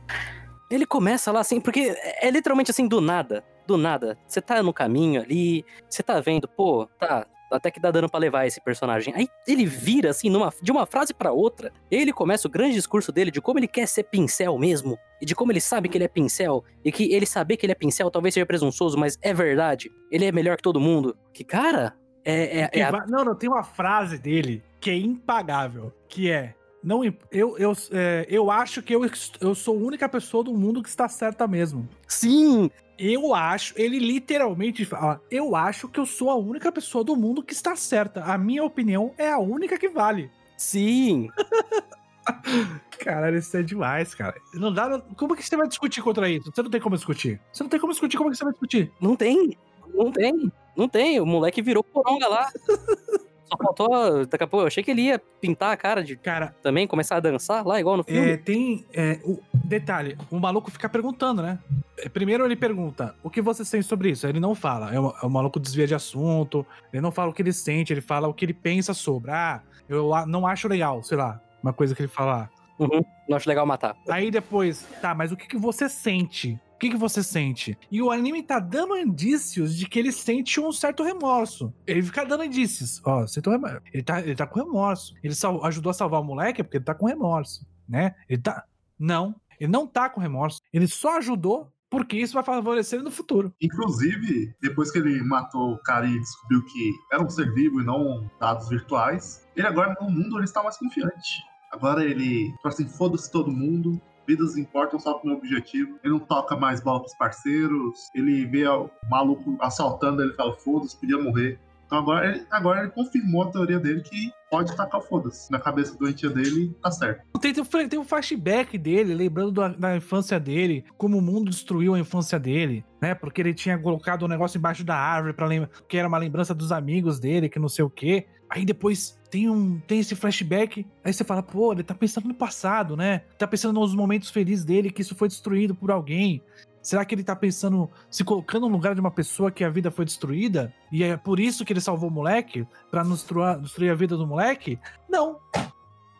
Ele começa lá assim, porque é é literalmente assim, do nada. Do nada. Você tá no caminho ali, você tá vendo, pô, tá, até que dá dando pra levar esse personagem. Aí ele vira assim, numa, de uma frase pra outra. Ele começa o grande discurso dele de como ele quer ser pincel mesmo. E de como ele sabe que ele é pincel. E que ele saber que ele é pincel talvez seja presunçoso, mas é verdade. Ele é melhor que todo mundo. Que cara, é, é, é a- Não, não, tem uma frase dele que é impagável, que é. Não, eu, eu, é, eu acho que eu, eu sou a única pessoa do mundo que está certa mesmo. Sim! Eu acho, ele literalmente fala, eu acho que eu sou a única pessoa do mundo que está certa. A minha opinião é a única que vale. Sim! (laughs) Caralho, isso é demais, cara. Não dá. Como que você vai discutir contra isso? Você não tem como discutir. Você não tem como discutir, como que você vai discutir? Não tem, não tem, não tem. O moleque virou poronga lá. (laughs) Só faltou, daqui a pouco, eu achei que ele ia pintar a cara de Cara, também, começar a dançar lá, igual no filme. É, tem. é, o detalhe, o maluco fica perguntando, né? É, Primeiro ele pergunta: o que você sente sobre isso? Ele não fala. É o, é o maluco desvia de assunto. Ele não fala o que ele sente, ele fala o que ele pensa sobre. Ah, eu não acho legal, sei lá. Uma coisa que ele fala. Uhum, não acho legal matar. Aí depois, tá, mas o que, que você sente? O que, que você sente? E o anime tá dando indícios de que ele sente um certo remorso. Ele fica dando indícios. Ó, sinto remorso. Ele tá, ele tá com remorso. Ele ajudou a salvar o moleque porque ele tá com remorso, né? Ele tá. Não. Ele não tá com remorso. Ele só ajudou Porque isso vai favorecer ele no futuro. Inclusive, depois que ele matou o cara e descobriu que era um ser vivo e não dados virtuais, ele agora no mundo ele está mais confiante. Agora ele, assim, foda-se todo mundo, vidas importam só pro meu objetivo. Ele não toca mais bola pros parceiros, ele vê o maluco assaltando, ele fala, foda-se, podia morrer. Então agora ele, agora ele confirmou a teoria dele que pode tacar foda-se. Na cabeça doentia dele, tá certo. Tem, tem, tem um flashback dele, lembrando da, da infância dele, como o mundo destruiu a infância dele, né? Porque ele tinha colocado um negócio embaixo da árvore para que era uma lembrança dos amigos dele, que não sei o quê. Aí depois tem um tem esse flashback, aí você fala, pô, ele tá pensando no passado, né? Tá pensando nos momentos felizes dele, que isso foi destruído por alguém. Será que ele tá pensando, se colocando no lugar de uma pessoa que a vida foi destruída? E é por isso que ele salvou o moleque? Pra destruir, destruir a vida do moleque? Não.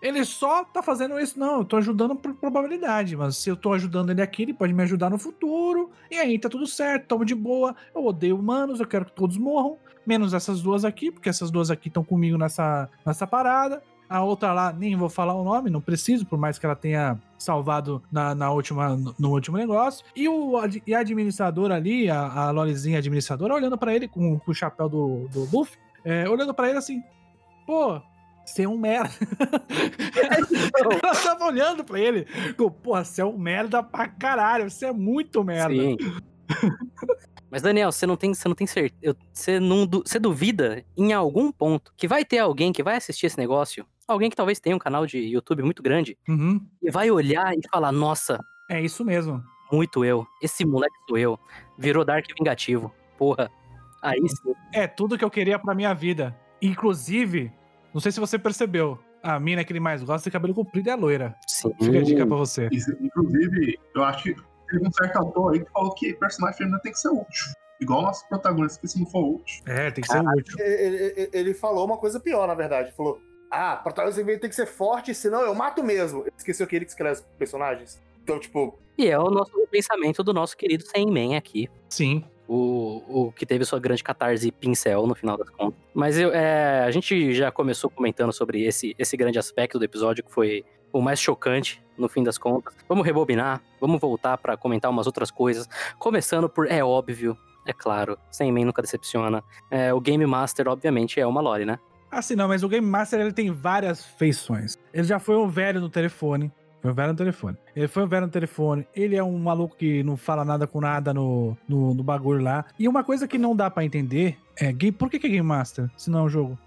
Ele só tá fazendo isso, não. Eu tô ajudando por probabilidade, mas se eu tô ajudando ele aqui, ele pode me ajudar no futuro. E aí tá tudo certo, tamo de boa. Eu odeio humanos, eu quero que todos morram. Menos essas duas aqui, porque essas duas aqui estão comigo nessa, nessa parada. A outra lá, nem vou falar o nome, não preciso, por mais que ela tenha salvado na, na última, no, último negócio. E, o, e a administradora ali, a, a Lolizinha administradora, olhando pra ele com, com o chapéu do, do Luffy, é, olhando pra ele assim, pô, você é um merda. (laughs) Ela tava olhando pra ele, porra, você é um merda pra caralho, você é muito merda. Sim. (laughs) Mas, Daniel, você não tem, você não tem certeza. Você, não, você duvida em algum ponto que vai ter alguém que vai assistir esse negócio? Alguém que talvez tenha um canal de YouTube muito grande Uhum, e vai olhar e falar: Nossa, é isso mesmo. muito eu. Esse moleque sou eu. Virou Dark Vingativo. Porra. Aí sim. É tudo que eu queria pra minha vida. Inclusive, não sei se você percebeu, a mina que ele mais gosta de cabelo comprido é loira. sim. Fica a dica pra você. Isso, inclusive, eu acho que teve um certo autor aí que falou que personagem feminino tem que ser útil. Igual o nosso protagonista, que se não for útil. É, tem que ser útil. Ele, ele- ele falou uma coisa pior, na verdade. Ele falou: Ah, protagonista tem que ser forte, senão eu mato mesmo. Ele Esqueceu que ele que escreve os personagens. Então, tipo, E é o nosso o pensamento do nosso querido Sandman aqui. Sim. O, o que teve sua grande catarse pincel no final das contas. Mas eu, é, a gente já começou comentando sobre esse, esse grande aspecto do episódio, que foi o mais chocante no fim das contas. Vamos rebobinar, vamos voltar pra comentar umas outras coisas. Começando por, é óbvio, é claro, Sandman nunca decepciona. É, o Game Master, obviamente, é uma Lore, né? Assim, não, mas o Game Master ele tem várias feições. Ele já foi um velho no telefone. Foi um velho no telefone. Ele foi um velho no telefone. Ele é um maluco que não fala nada com nada no, no, no bagulho lá. E uma coisa que não dá pra entender é por que, que é Game Master, se não é um jogo?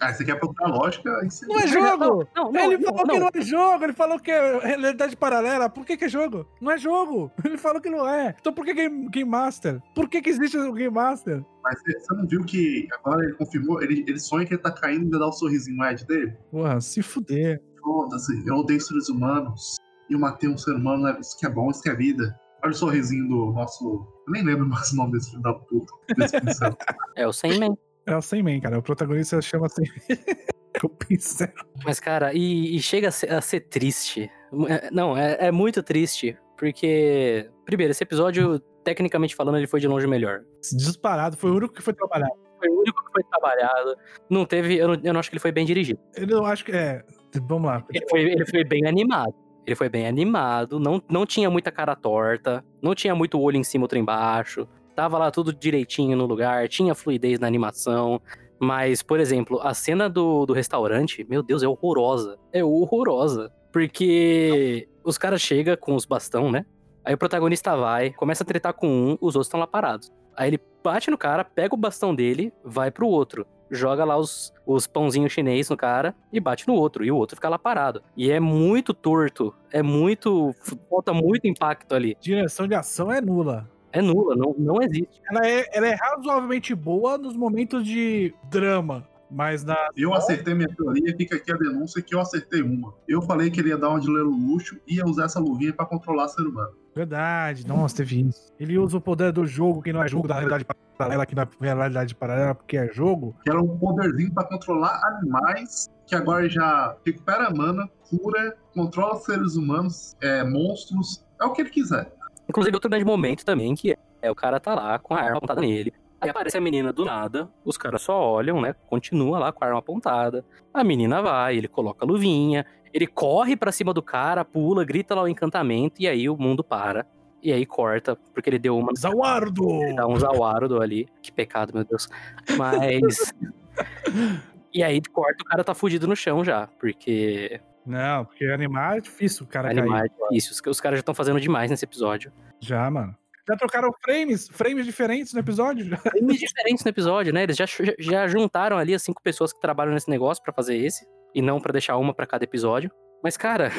Ah, você quer procurar lógica, aí você... Não é jogo! Não, não, ele não, falou que não. é jogo, ele falou que é realidade paralela. Por que, que é jogo? Não é jogo. (laughs) Ele falou que não é. Então por que Game, Game Master? Por que, que existe o Game Master? Mas você não viu que agora ele confirmou, ele, ele sonha que ele tá caindo e ainda dá o sorrisinho no Ed dele? Porra, se fuder. Foda-se, eu odeio seres humanos. E eu matei um ser humano, né? isso que é bom, isso que é vida. Olha o sorrisinho do nosso. Eu nem lembro mais o nome desse filho da puta. Desse. (laughs) É o Sandman. É o Sandman, cara. O protagonista chama. É (laughs) o pincel. Mas, cara, e, e chega a ser, a ser triste. É, Não, é, é muito triste. Porque, primeiro, esse episódio, tecnicamente falando, ele foi de longe o melhor. Disparado. Foi o único que foi trabalhado. Foi o único que foi trabalhado. Não teve. Eu não, eu não acho que ele foi bem dirigido. Eu acho que. É. Vamos lá. Ele foi, ele foi bem animado. Ele foi bem animado. Não, não tinha muita cara torta. Não tinha muito olho em cima, outro embaixo. Tava lá tudo direitinho no lugar. Tinha fluidez na animação. Mas, por exemplo, a cena do, do restaurante, meu Deus, é horrorosa. É horrorosa. Porque os caras chegam com os bastão, né? Aí o protagonista vai, começa a tretar com um, os outros estão lá parados. Aí ele bate no cara, pega o bastão dele, vai pro outro. Joga lá os, os pãozinhos chinês no cara e bate no outro. E o outro fica lá parado. E é muito torto. É muito. Falta muito impacto ali. Direção de ação é nula. É nula, não, não existe. Ela é, ela é razoavelmente boa nos momentos de drama. Mas na. Eu acertei minha teoria, fica aqui a denúncia que eu acertei uma. Eu falei que ele ia dar uma de Lelo Luxo e ia usar essa luvinha pra controlar ser humano. Verdade, nossa, teve isso. Ele usa o poder do jogo, que não é jogo da realidade paralela, que não é realidade paralela, porque é jogo. Que era um poderzinho pra controlar animais, que agora já recupera a mana, cura, controla seres humanos, é, monstros, é o que ele quiser. Inclusive, outro grande momento também, que é o cara tá lá com a arma apontada nele. Aí aparece a menina do nada, os caras só olham, né? Continua lá com a arma apontada. A menina vai, ele coloca a luvinha, ele corre pra cima do cara, pula, grita lá o encantamento, e aí o mundo para. E aí corta, porque ele deu uma. (laughs) Zawardo! Ele dá um Zawardo ali. Que pecado, meu Deus. Mas. (laughs) e aí corta, o cara tá fudido no chão já, porque Não, porque animar é difícil o cara animar cair. é difícil. Os- Os caras já estão fazendo demais nesse episódio. Já, mano. Já trocaram frames, frames diferentes no episódio? já. Filmes diferentes no episódio, né? Eles já, já- juntaram ali as cinco pessoas que trabalham nesse negócio pra fazer esse. E não pra deixar uma pra cada episódio. Mas, cara,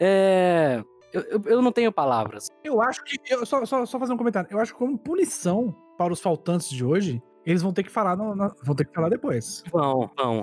é. Eu, eu, eu não tenho palavras. Eu acho que. Eu, só, só, só fazer um comentário. Eu acho que como punição para os faltantes de hoje, eles vão ter que falar no- na- vão ter que falar depois. Vão, vão.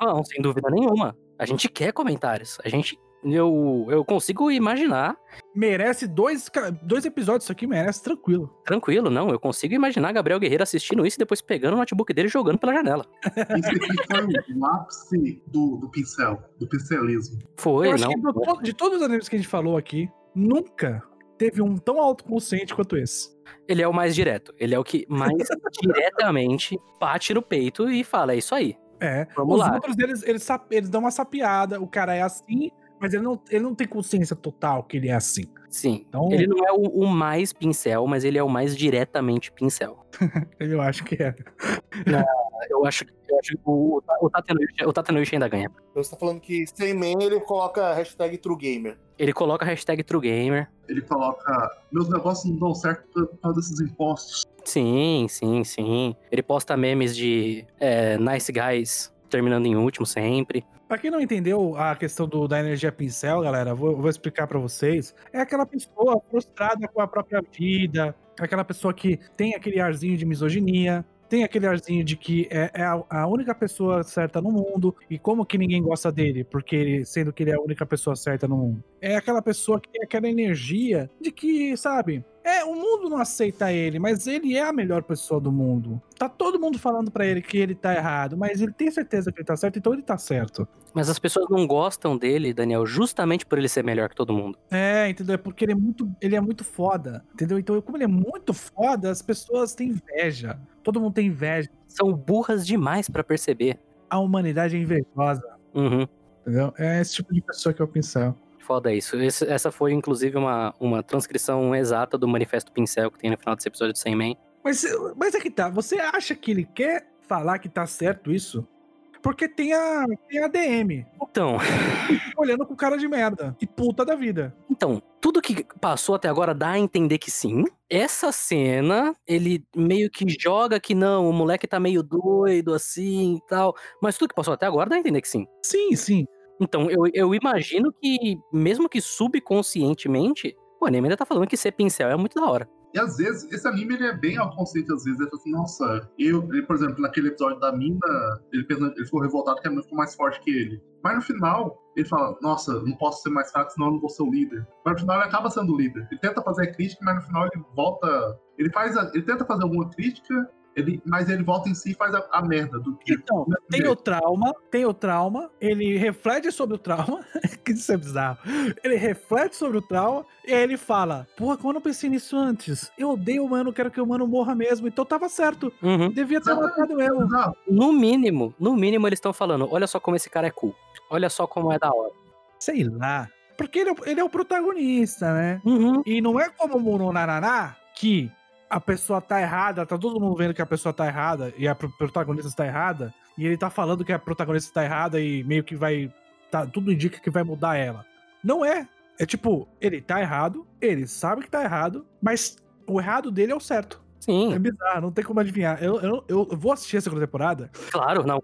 Vão, sem dúvida nenhuma. A gente quer comentários. A gente. Eu, eu consigo imaginar. Merece dois, dois episódios, isso aqui merece tranquilo. Tranquilo, não. Eu consigo imaginar Gabriel Guerreiro assistindo isso e depois pegando o notebook dele e jogando pela janela. Isso aqui foi o ápice do, do pincel, do pincelismo. Foi, eu acho não. que de todos os animes que a gente falou aqui, nunca teve um tão autoconsciente quanto esse. Ele é o mais direto. Ele é o que mais (laughs) diretamente bate no peito e fala: é isso aí. É. Vamos Os lá. outros, eles, eles, eles dão uma sapiada, o cara é assim, mas ele não, ele não tem consciência total que ele é assim. Sim. Então- Ele não é o, o mais pincel, mas ele é o mais diretamente pincel. (laughs) Eu acho que é. Eu acho, eu acho que o, o Tatenouchi o Tatenouchi ainda ganha. Você tá falando que sem man ele coloca a hashtag TrueGamer. Ele coloca a hashtag TrueGamer. Ele coloca: Meus negócios não dão certo por causa desses impostos. Sim, sim, sim. Ele posta memes de é, nice guys terminando em último sempre. Pra quem não entendeu a questão do, da energia pincel, galera, vou, vou explicar pra vocês. É aquela pessoa frustrada com a própria vida, aquela pessoa que tem aquele arzinho de misoginia, tem aquele arzinho de que é, é a, a única pessoa certa no mundo, e como que ninguém gosta dele, porque ele, sendo que ele é a única pessoa certa no mundo. É aquela pessoa que tem aquela energia de que, sabe, é, o mundo não aceita ele, mas ele é a melhor pessoa do mundo. Tá todo mundo falando pra ele que ele tá errado, mas ele tem certeza que ele tá certo, então ele tá certo. Mas as pessoas não gostam dele, Daniel, justamente por ele ser melhor que todo mundo. É, entendeu? É porque ele é muito, ele é muito foda, entendeu? Então, como ele é muito foda, as pessoas têm inveja. Todo mundo tem inveja. São burras demais pra perceber. A humanidade é invejosa, Uhum. entendeu? É esse tipo de pessoa que o pincel. Foda isso. Esse- essa foi, inclusive, uma, uma transcrição exata do Manifesto Pincel que tem no final desse episódio do 100 Man. Mas, mas é que tá, você acha que ele quer falar que tá certo isso? Porque tem a, tem a DM, Então, olhando com cara de merda. E puta da vida. então, tudo que passou até agora dá a entender que sim. Essa cena, ele meio que joga que não, o moleque tá meio doido assim e tal. Mas tudo que passou até agora dá a entender que sim. Sim, sim. Então, eu, eu imagino que, mesmo que subconscientemente, o anime ainda tá falando que ser pincel é muito da hora. E às vezes, esse anime ele é bem autoconsciente, às vezes. Ele fala assim, nossa, eu, ele, por exemplo, naquele episódio da mina, ele, ele ficou revoltado que a mina ficou mais forte que ele. Mas no final, ele fala, nossa, não posso ser mais fraco, senão eu não vou ser o líder. Mas no final ele acaba sendo o líder. Ele tenta fazer a crítica, mas no final ele volta. Ele faz a- ele tenta fazer alguma crítica, ele, mas ele volta em si e faz a, a merda do que. Então, tem o trauma, tem o trauma, ele reflete sobre o trauma, (laughs) que isso é bizarro. Ele reflete sobre o trauma e aí ele fala: Porra, como eu não pensei nisso antes? Eu odeio o mano, quero que o mano morra mesmo, então tava certo. Uhum. Devia ter Exatamente. matado mesmo. Exato. No mínimo, no mínimo eles estão falando, olha só como esse cara é cool. Olha só como é da hora. Sei lá. Porque ele, é o- ele é o protagonista, né? Uhum. E não é como o Muno Nananá, que a pessoa tá errada, tá todo mundo vendo que a pessoa tá errada e a pro- protagonista está errada, e ele tá falando que a protagonista está errada e meio que vai. Tá, tudo indica que vai mudar ela. Não é. É tipo, ele tá errado, ele sabe que tá errado, mas o errado dele é o certo. É Sim, bizarro, não tem como adivinhar. Eu, eu, eu vou assistir a segunda temporada claro, não.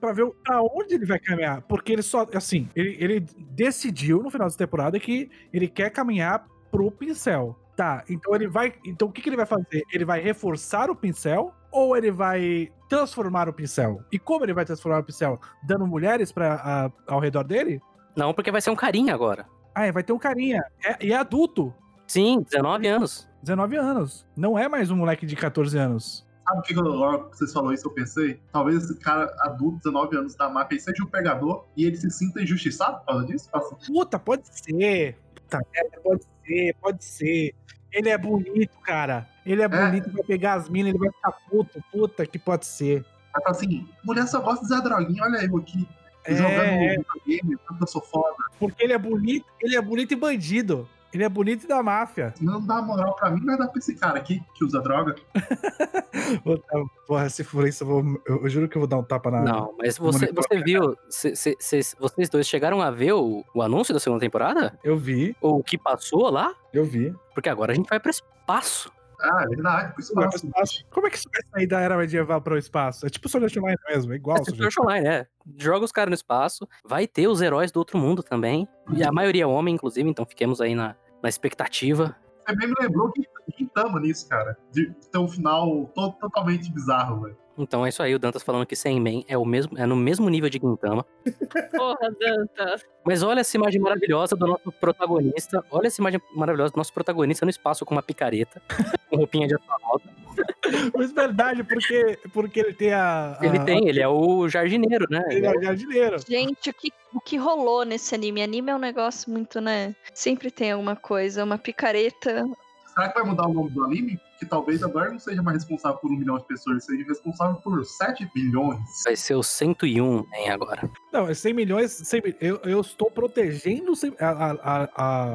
pra ver o- pra onde ele vai caminhar. Porque ele só, assim, ele, ele decidiu no final dessa temporada que ele quer caminhar pro pincel. Tá, então ele vai. Então o que, que ele vai fazer? Ele vai reforçar o pincel ou ele vai transformar o pincel? E como ele vai transformar o pincel? Dando mulheres pra, a- ao redor dele? Não, porque vai ser um carinha agora. Ah, é, vai ter um carinha. É- e é adulto. Sim, 19 anos. 19 anos. Não é mais um moleque de 14 anos. Sabe o que, eu- vocês falaram isso, eu pensei? Talvez esse cara adulto, 19 anos da máfia, seja um pegador e ele se sinta injustiçado por causa disso? Puta, pode ser. Puta pode ser, pode ser. Ele é bonito, cara. Ele é, bonito, vai pegar as minas, ele vai ficar puto. Puta que pode ser. Assim, mulher só gosta de Zé Droguinha, olha eu aqui. É, jogando videogame, tanto eu sou foda. porque ele é bonito, ele é bonito e bandido. Ele é bonito e da máfia. Não dá moral pra mim, vai dar pra esse cara aqui que usa droga. (laughs) Porra, se for isso, eu, vou, eu, eu juro que eu vou dar um tapa na. Não, mas você, você viu, cê- cê- cês- vocês dois chegaram a ver o, o anúncio da segunda temporada? Eu vi, Ou o que passou lá? eu vi. Porque agora a gente vai pro espaço. Ah, é verdade, por Vai pro espaço. espaço. Como é que isso vai sair da era medieval pro espaço? É tipo Sword Art Online mesmo, é igual. É Sword Sword Art Online, é. Joga os caras no espaço. Vai ter os heróis do outro mundo também. E a maioria é homem, inclusive, então fiquemos aí na, na expectativa. Você bem me lembrou que Gintama nisso, cara. De ter um final to- totalmente bizarro, velho. Então é isso aí, o Dantas falando que Sandman é, o mesmo, é no mesmo nível de Gintama. (laughs) Porra, Dantas. Mas olha essa imagem maravilhosa do nosso protagonista. Olha essa imagem maravilhosa do nosso protagonista no espaço com uma picareta, (laughs) com roupinha de astronauta. (laughs) Mas verdade, porque, porque ele tem a. a- Ele tem, ele é o jardineiro, né? Ele é o jardineiro. Gente, o que, o que rolou nesse anime? Anime é um negócio muito, né? Sempre tem alguma coisa, uma picareta. Será que vai mudar o nome do anime? Que talvez agora não seja mais responsável por um milhão de pessoas, seja responsável por 7 bilhões. Vai ser o 101 em agora. Não, é 100 milhões. 100 mi- eu, eu estou protegendo. 100 a, a, a,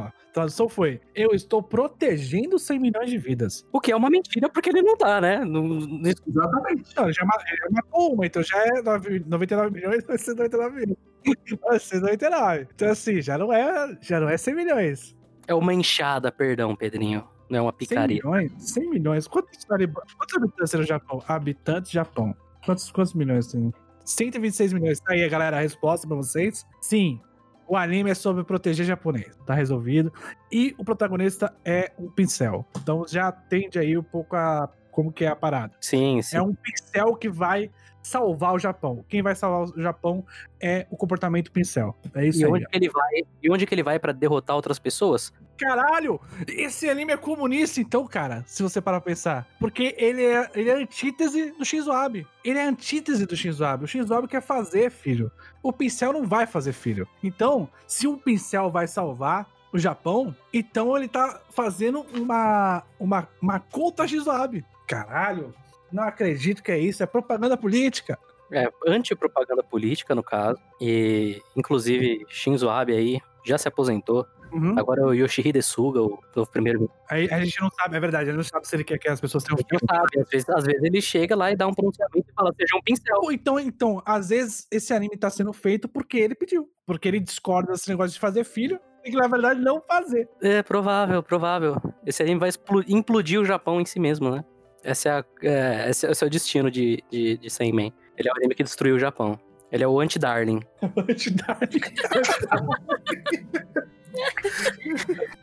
a tradução foi: Eu estou protegendo 100 milhões de vidas. O que é uma mentira, porque ele não tá, né? Não- não- Exatamente. Não, ele já, ele já matou uma, então já é 9 99 milhões, vai ser 99 milhões. (laughs) Vai ser 99. Então, assim, já não é, já não é 100 milhões. É uma enxada, perdão, Pedrinho. Não é uma 100 picareta. milhões? 100 milhões? Quantos, quantos habitantes tem no Japão? Habitantes Japão. Quantos, quantos milhões tem? 126 milhões. Tá aí, galera, a resposta pra vocês. Sim, o anime é sobre proteger japonês. Tá resolvido. E o protagonista é um pincel. Então já atende aí um pouco a como que é a parada. Sim, sim. É um pincel que vai salvar o Japão. Quem vai salvar o Japão é o comportamento pincel. É isso E aí. onde, que ele vai, e onde que ele vai pra derrotar outras pessoas? Caralho! Esse anime é comunista, então, cara, se você parar pra pensar. Porque ele é, ele é antítese do Shinzo Abe. Ele é antítese do Shinzo Abe. O Shinzo Abe quer fazer, filho. O pincel não vai fazer, filho. Então, se o pincel vai salvar o Japão, então ele tá fazendo uma, uma, uma conta Shinzo Abe. Caralho! Não acredito que é isso. É propaganda política. É, antipropaganda política, no caso. E, inclusive, Shinzo Abe aí já se aposentou. Uhum. Agora é o Yoshihide Suga, o novo primeiro Aí a gente não sabe, é verdade, a gente não sabe se ele quer que as pessoas tenham Não sabe, às vezes, às vezes ele chega lá e dá um pronunciamento e fala, seja um pincel. Ou então, então, às vezes esse anime tá sendo feito porque ele pediu. Porque ele discorda desse negócio de fazer filho e que, na verdade, não fazer. É provável, provável. Esse anime vai implodir o Japão em si mesmo, né? Essa é a- é, esse, é, esse é o destino de, de, de Sandman. Ele é o anime que destruiu o Japão. Ele (laughs) é o anti-Darling.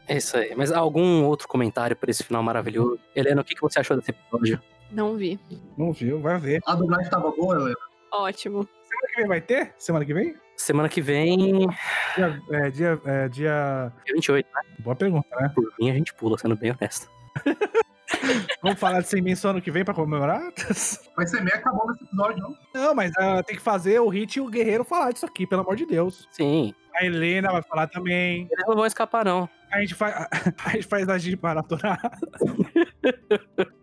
É isso aí. Mas algum outro comentário pra esse final maravilhoso? Helena, o que, que você achou desse episódio? Não vi. não viu, vai ver. A dublagem tava boa, Helena. Ótimo. Semana que vem vai ter? Semana que vem? Semana que vem, Dia, é, dia, é, dia... dia 28, né? Boa pergunta, né? Por mim a gente pula, sendo bem honesto. (laughs) Vamos falar de 100 só ano que vem pra comemorar? Mas você meio acabou nesse episódio, não? Não, mas ah, tem que fazer o Hit e o Guerreiro falar disso aqui, pelo amor de Deus. Sim, A Helena vai falar também. eles não vão escapar, não. A gente faz, (laughs) a gente faz a gente maratona.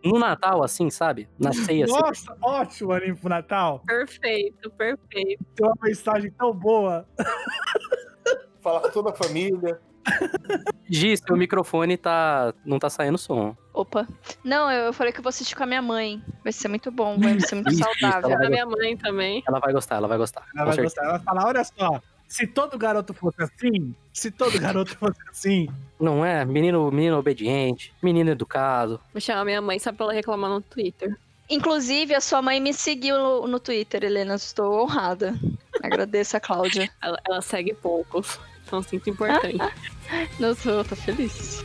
No Natal, assim, sabe? Na ceia, assim. Nossa, ótimo anime pro Natal. Perfeito, perfeito. Tem uma mensagem tão boa. Falar com toda a família. Gi, seu microfone tá. não tá saindo som. Opa. Não, eu eu falei que eu vou assistir com a minha mãe. Vai ser muito bom, vai ser muito (laughs) saudável. Da minha mãe também. Ela vai gostar, ela vai gostar. Ela vai certeza. gostar. Ela vai falar, olha só, se todo garoto fosse assim, se todo garoto fosse assim, Não é? Menino, menino obediente, menino educado. Vou chamar minha mãe só pra ela reclamar no Twitter. Inclusive, a sua mãe me seguiu no, no Twitter, Helena. Estou honrada. Agradeço a Cláudia. Ela, ela segue poucos. Então sinto importante. (laughs) Não tô, tô feliz.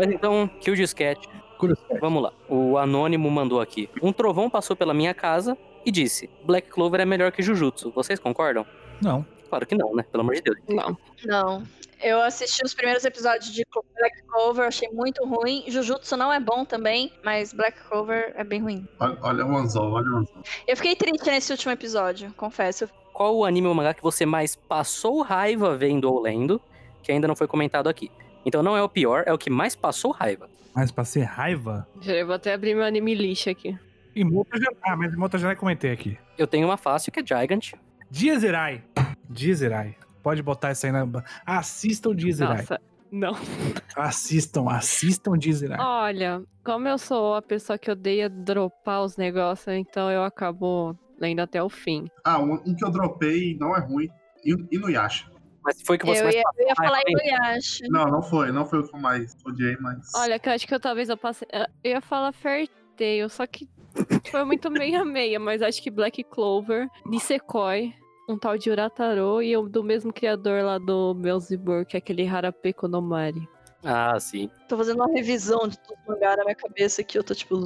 Mas então, que o disquete. Curiosidade. Vamos lá. O Anônimo mandou aqui. Um trovão passou pela minha casa e disse: Black Clover é melhor que Jujutsu. Vocês concordam? não. Claro que não, né? Pelo amor de Deus. Não. Não. Eu assisti os primeiros episódios de Black Clover, achei muito ruim. Jujutsu não é bom também, mas Black Clover é bem ruim. Olha, olha o anzol, olha o anzol. Eu fiquei triste nesse último episódio, confesso. Qual o anime ou mangá que você mais passou raiva vendo ou lendo, que ainda não foi comentado aqui? Então não é o pior, é o que mais passou raiva. Mas pra ser raiva. Já vou até abrir meu anime lixo aqui. E Mota já. Ah, mas Mota já comentei aqui. Eu tenho uma fácil que é Gigant. Diazerai. Diazerai. Pode botar isso aí na. Assistam Diazerai. Nossa, não. (laughs) Assistam, assistam Diazerai. Olha, como eu sou a pessoa que odeia dropar os negócios, então eu acabo lendo até o fim. Ah, um, um que eu dropei não é ruim. E, no Yasha. Mas foi que você Eu mais ia, passou eu ia falar? Inuyasha. Não, não foi. Não foi o que eu mais odiei, mas. Olha, que eu acho que eu talvez eu passei. Eu ia falar Fairtail, só que foi muito meia-meia, mas acho que Black Clover, Nisekoi, um tal de Urataro e o do mesmo criador lá do Belzebur, que é aquele Harapeko no Mari. Ah, sim. Tô fazendo uma revisão de tudo mangá na minha cabeça aqui, eu tô tipo.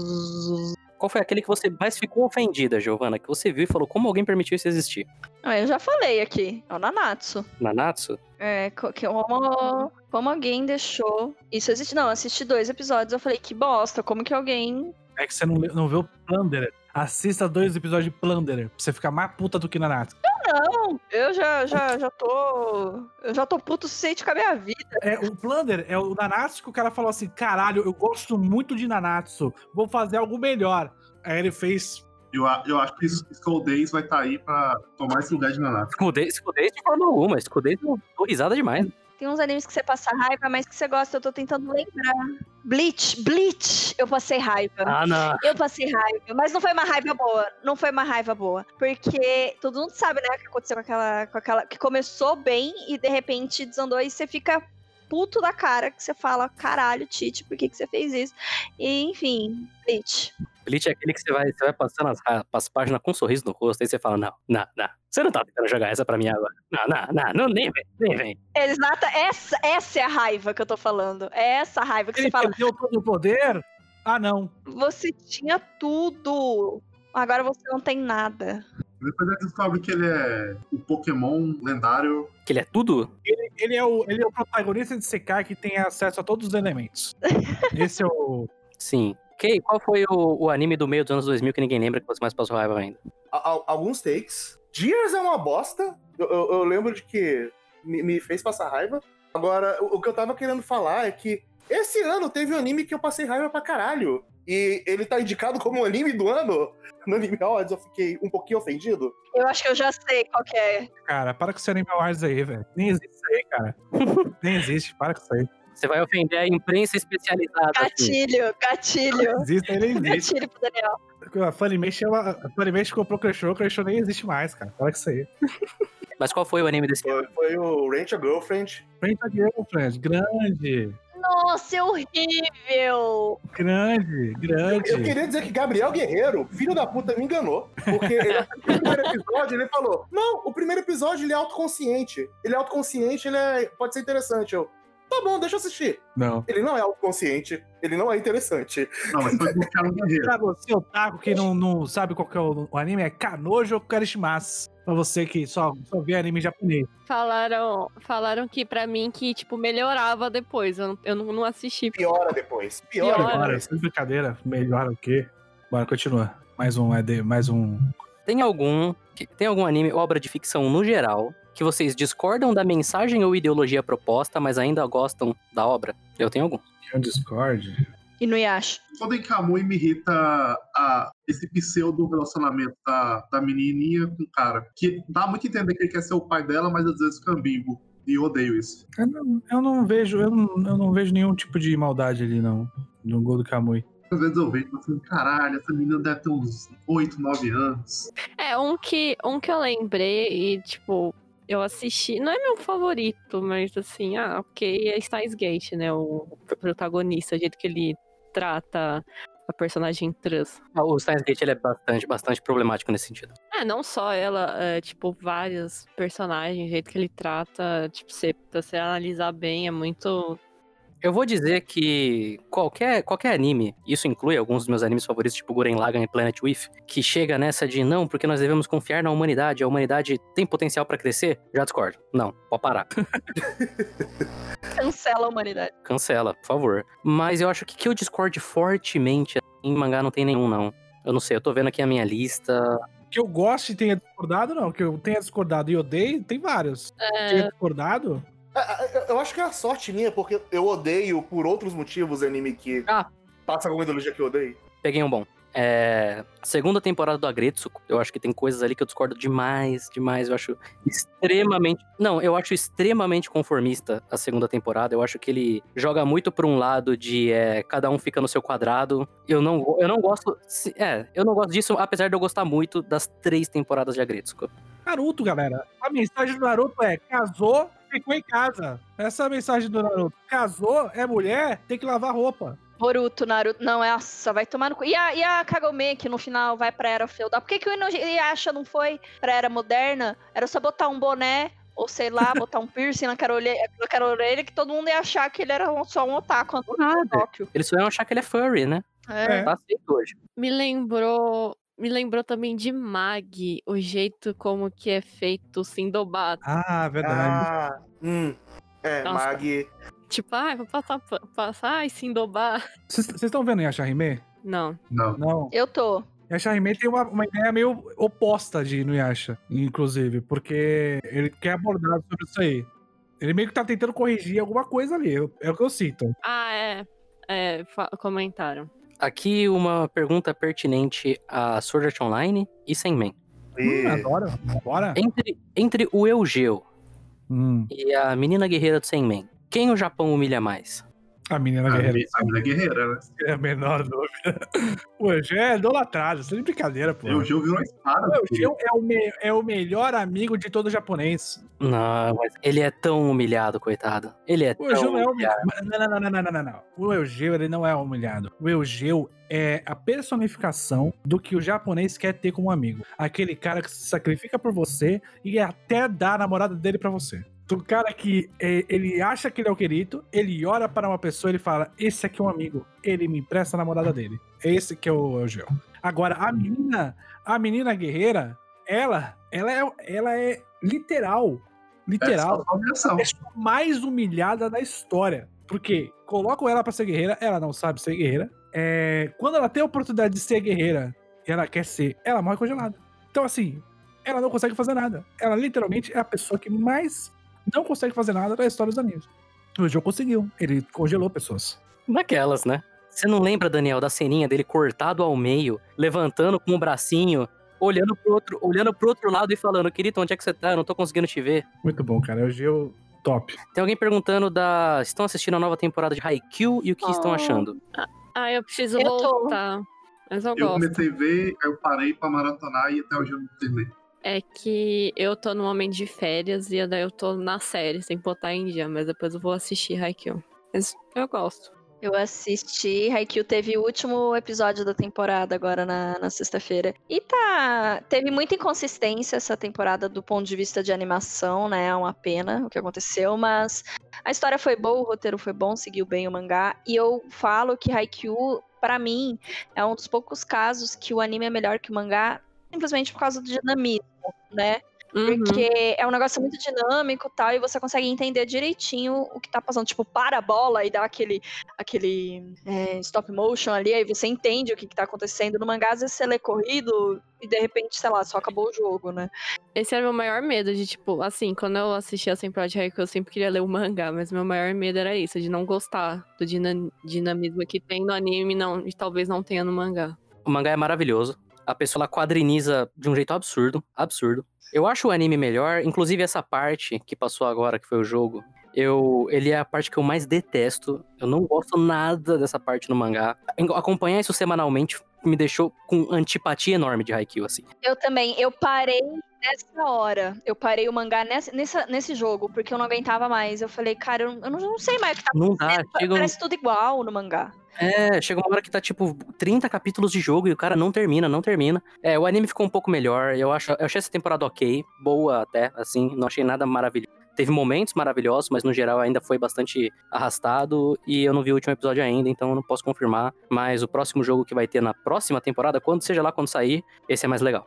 Qual foi aquele que você mais ficou ofendida, Giovana? Que você viu e falou como alguém permitiu isso existir? Ah, eu já falei aqui, é o Nanatsu. Nanatsu? É, como, como alguém deixou isso existir. Não, eu assisti dois episódios, eu falei, que bosta, como que alguém. É que você não, não vê o Plunderer. Assista dois episódios de Plunderer. Pra você ficar mais puta do que Nanatsu. Não, eu já, já, já tô. Eu já tô puto o suficiente com a minha vida. É, o Plunder é o Nanatsu que o cara falou assim: caralho, eu gosto muito de Nanatsu, vou fazer algo melhor. Aí ele fez. Eu, eu acho que Skull Days vai estar aí pra tomar esse lugar de Nanatsu. Escudei, escudei de forma alguma. Escudei, tô tô risada demais. Tem uns animes que você passa raiva, mas que você gosta, eu tô tentando lembrar. Bleach, Bleach, eu passei raiva. Ah, não. Eu passei raiva, mas não foi uma raiva boa. Não foi uma raiva boa. Porque todo mundo sabe, né, o que aconteceu com aquela, com aquela. Que começou bem e de repente desandou e você fica puto da cara que você fala: caralho, Tite, por que, que você fez isso? E, enfim, Bleach. Bleach é aquele que você vai, você vai passando as, as páginas com um sorriso no rosto, aí você fala, não, não, não. Você não tá tentando jogar essa pra mim agora. Não, não, não, não nem vem, nem vem. Eles nata, essa, essa é a raiva que eu tô falando. É essa raiva que Ele você fala. perdeu todo o poder? Ah, não. Você tinha tudo. Agora você não tem nada. Depois ele descobre que ele é o Pokémon lendário. Que ele é tudo? Ele é o, ele é o protagonista de Sekai que tem acesso a todos os elementos. (laughs) Esse é o. Sim. Ok, qual foi o, o anime do meio dos anos 2000 que ninguém lembra que você mais passou raiva ainda? Alguns takes. Gears é uma bosta. Eu, eu- eu lembro de que me, me fez passar raiva. Agora, o, o que eu tava querendo falar é que esse ano teve um anime que eu passei raiva pra caralho. E ele tá indicado como o anime do ano. (laughs) No Anime Awards eu fiquei um pouquinho ofendido. Eu acho que eu já sei qual que é. Cara, para com esse Animal Wars aí, velho. Nem existe isso aí, cara. (laughs) Nem existe, para com isso aí. Você vai ofender a imprensa especializada. assim. Gatilho, gatilho. Não existe, ele existe. Gatilho pro Daniel. A Funimation, a Funimation comprou o Crunchyroll, o Crunchyroll nem existe mais, cara. Para com isso aí. Mas qual foi o anime desse ano? Foi, foi o Rent a Girlfriend. Frente a Girlfriend, grande, Nossa, é horrível. grande, grande. Eu queria dizer que Gabriel Guerreiro, filho da puta, me enganou. Porque ele, no primeiro episódio ele falou: Não, o primeiro episódio ele é autoconsciente. Ele é autoconsciente, ele é, pode ser interessante. Eu, tá bom, deixa eu assistir. Não. Ele não é autoconsciente, ele não é interessante. Não, mas foi um. Pra você, otaku, que não, não sabe qual que é o, o anime, é Kanojo Karishimasu. Pra você que só, só vê anime japonês. Falaram, falaram que pra mim que, tipo, melhorava depois. Eu não, eu não, não assisti. Piora depois. Piora, Piora. Depois. sem brincadeira. Melhor o quê? Bora, continua. Mais um, ED, mais um. Tem algum, que- tem algum anime, obra de ficção no geral, que vocês discordam da mensagem ou ideologia proposta, mas ainda gostam da obra? Eu tenho algum. É um Discord. E no Yasha. Quando em Kamui me irrita a, esse pseudo relacionamento da, da menininha com o cara. Que dá muito a entender que ele quer ser o pai dela, mas às vezes fica ambíguo. E eu odeio isso. Eu não, eu não vejo, eu não, eu não vejo nenhum tipo de maldade ali, não. No gol do Kamui. Às vezes eu vejo e falo assim, caralho, essa menina deve ter uns 8, 9 anos. É, um que, um que eu lembrei e, tipo, eu assisti. Não é meu favorito, mas assim, ah, ok, é Steins Gate, né? O protagonista, o jeito que ele trata a personagem trans. Ah, O Steins Gate ele é bastante, bastante problemático nesse sentido. É, não só ela, é, tipo, vários personagens, o jeito que ele trata, tipo, pra você analisar bem, é muito. Eu vou dizer que qualquer, qualquer anime, isso inclui alguns dos meus animes favoritos, tipo Guren Lagann e Planet With, que chega nessa de não, porque nós devemos confiar na humanidade, a humanidade tem potencial pra crescer, já discordo. Não, pode parar. (laughs) Cancela a humanidade. Cancela, por favor. Mas eu acho que que eu discorde fortemente em mangá não tem nenhum, não. Eu não sei, eu tô vendo aqui a minha lista. Que eu goste e tenha discordado, não. Que eu tenha discordado e odeio, tem vários. Tenha discordado? Ah, ah, eu- Eu acho que é a sorte minha, porque eu odeio por outros motivos anime que Ah. passa alguma ideologia que eu odeio. Peguei um bom. É, segunda temporada do Agretsuko, eu acho que tem coisas ali que eu discordo demais, demais. Eu acho extremamente. Não, eu acho extremamente conformista a segunda temporada. Eu acho que ele joga muito pra um lado de é, cada um fica no seu quadrado. Eu não, eu não gosto. se- É, eu não gosto disso, apesar de eu gostar muito das três temporadas de Agretsuko. Naruto, galera. A mensagem do Naruto é: casou, ficou em casa. Essa é a mensagem do Naruto. Casou, é mulher, tem que lavar roupa. Boruto, Naruto. Não, essa vai tomar no cu. E a, e a Kagome, que no final vai pra era feudal. Por que, que o Inuyasha não foi pra era moderna? Era só botar um boné, ou sei lá, (laughs) botar um piercing na cara orelha, na cara orelha que todo mundo ia achar que ele era só um otaku Nada. Tóquio. Eles só iam achar que ele é furry, né? É. É. Tá aceito hoje. Me lembrou. Me lembrou também de Mag, o jeito como que é feito o Sindobato. Ah, verdade. Ah, hum. É, Nossa. Mag. Tipo, ai, vou passar, passar, ai, Sindobato. (laughs) Vocês estão vendo Yashahime? Não. Não. Não. Eu tô. Yashahime tem uma, uma ideia meio oposta de Inuyasha, inclusive, porque ele quer abordar sobre isso aí. Ele meio que tá tentando corrigir alguma coisa ali, é o que eu sinto. Ah, é. É, comentaram. Aqui uma pergunta pertinente a Sword Art Online e Senmen. E... Hum, adoro. Bora. Entre, entre o Eugeo Hum, e a menina guerreira do Senmen, quem o Japão humilha mais? A menina A guerreira. a mina guerreira, né? É a menor dúvida. O Eugeo é idolatrado, isso é de brincadeira, pô. O Gil virou uma espada. O Eugeo é o, me- é o melhor amigo de todo japonês. Não, mas ele é tão humilhado, coitado. Ele é O tão é humilhado. Não, não, não, não, não, não, não. O Eugeo, ele não é humilhado. O Eugeo é a personificação do que o japonês quer ter como amigo. Aquele cara que se sacrifica por você e até dá a namorada dele pra você. O cara que é, ele acha que ele é o querido, ele olha para uma pessoa e ele fala: Esse aqui é um amigo, ele me empresta a namorada dele. Esse que é o Eugeo. Agora, a menina, a menina guerreira, ela, ela é, ela é literal. Literal É pessoa mais humilhada da história. Porque colocam ela pra ser guerreira, ela não sabe ser guerreira. É, quando ela tem a oportunidade de ser guerreira e ela quer ser, ela morre congelada. Então, assim, ela não consegue fazer nada. Ela literalmente é a pessoa que mais não consegue fazer nada da história dos animes. O jogo conseguiu. Ele congelou pessoas. Daquelas, né? Você não lembra, Daniel, da ceninha dele cortado ao meio, levantando com o bracinho, olhando pro outro, olhando pro outro lado e falando, querido, onde é que você tá? Eu não tô conseguindo te ver. Muito bom, cara. É o Geo top. Tem alguém perguntando da. Estão assistindo a nova temporada de Haikyuu e o que estão Oh. achando? Ah, eu preciso Eu tô. voltar. Mas eu, Eu gosto. comecei a ver, aí eu parei pra maratonar e até hoje eu não terminei. É que eu tô no momento de férias e daí eu tô na série, sem botar em dia, mas depois eu vou assistir Haikyuu. Mas eu gosto. Eu assisti, Haikyuu teve o último episódio da temporada agora na, na sexta-feira. E tá. Teve muita inconsistência essa temporada do ponto de vista de animação, né? É uma pena o que aconteceu, mas a história foi boa, o roteiro foi bom, seguiu bem o mangá. E eu falo que Haikyuu, pra mim, é um dos poucos casos que o anime é melhor que o mangá, simplesmente por causa do dinamismo, né? Uhum. Porque é um negócio muito dinâmico e tal, e você consegue entender direitinho o que tá passando. Tipo, para a bola e dá aquele, aquele é, stop motion ali, aí você entende o que, que tá acontecendo. No mangá, às vezes você lê corrido e de repente, sei lá, só acabou o jogo, né? Esse era o meu maior medo de, tipo, assim, quando eu assistia a temporada de Haikyuu, eu sempre queria ler o mangá, mas meu maior medo era isso, de não gostar do dina- dinamismo que tem no anime não, e talvez não tenha no mangá. O mangá é maravilhoso. A pessoa ela quadriniza de um jeito absurdo, absurdo. Eu acho o anime melhor, inclusive essa parte que passou agora, que foi o jogo. Eu, ele é a parte que eu mais detesto. Eu não gosto nada dessa parte no mangá. Acompanhar isso semanalmente me deixou com antipatia enorme de Haikyuu, assim. Eu também, eu parei nessa hora. Eu parei o mangá nessa, nessa- nesse jogo, porque eu não aguentava mais. Eu falei, cara, eu não, eu não- sei mais o que tá Não dá, chega um- Parece tudo igual no mangá. É, chega uma hora que tá, tipo, 30 capítulos de jogo e o cara não termina, não termina. É, o anime ficou um pouco melhor. Eu, acho, eu achei essa temporada ok, boa até, assim, não achei nada maravilhoso. teve momentos maravilhosos, mas no geral ainda foi bastante arrastado. E eu não vi o último episódio ainda, então eu não posso confirmar. Mas o próximo jogo que vai ter na próxima temporada, quando seja lá quando sair, esse é mais legal.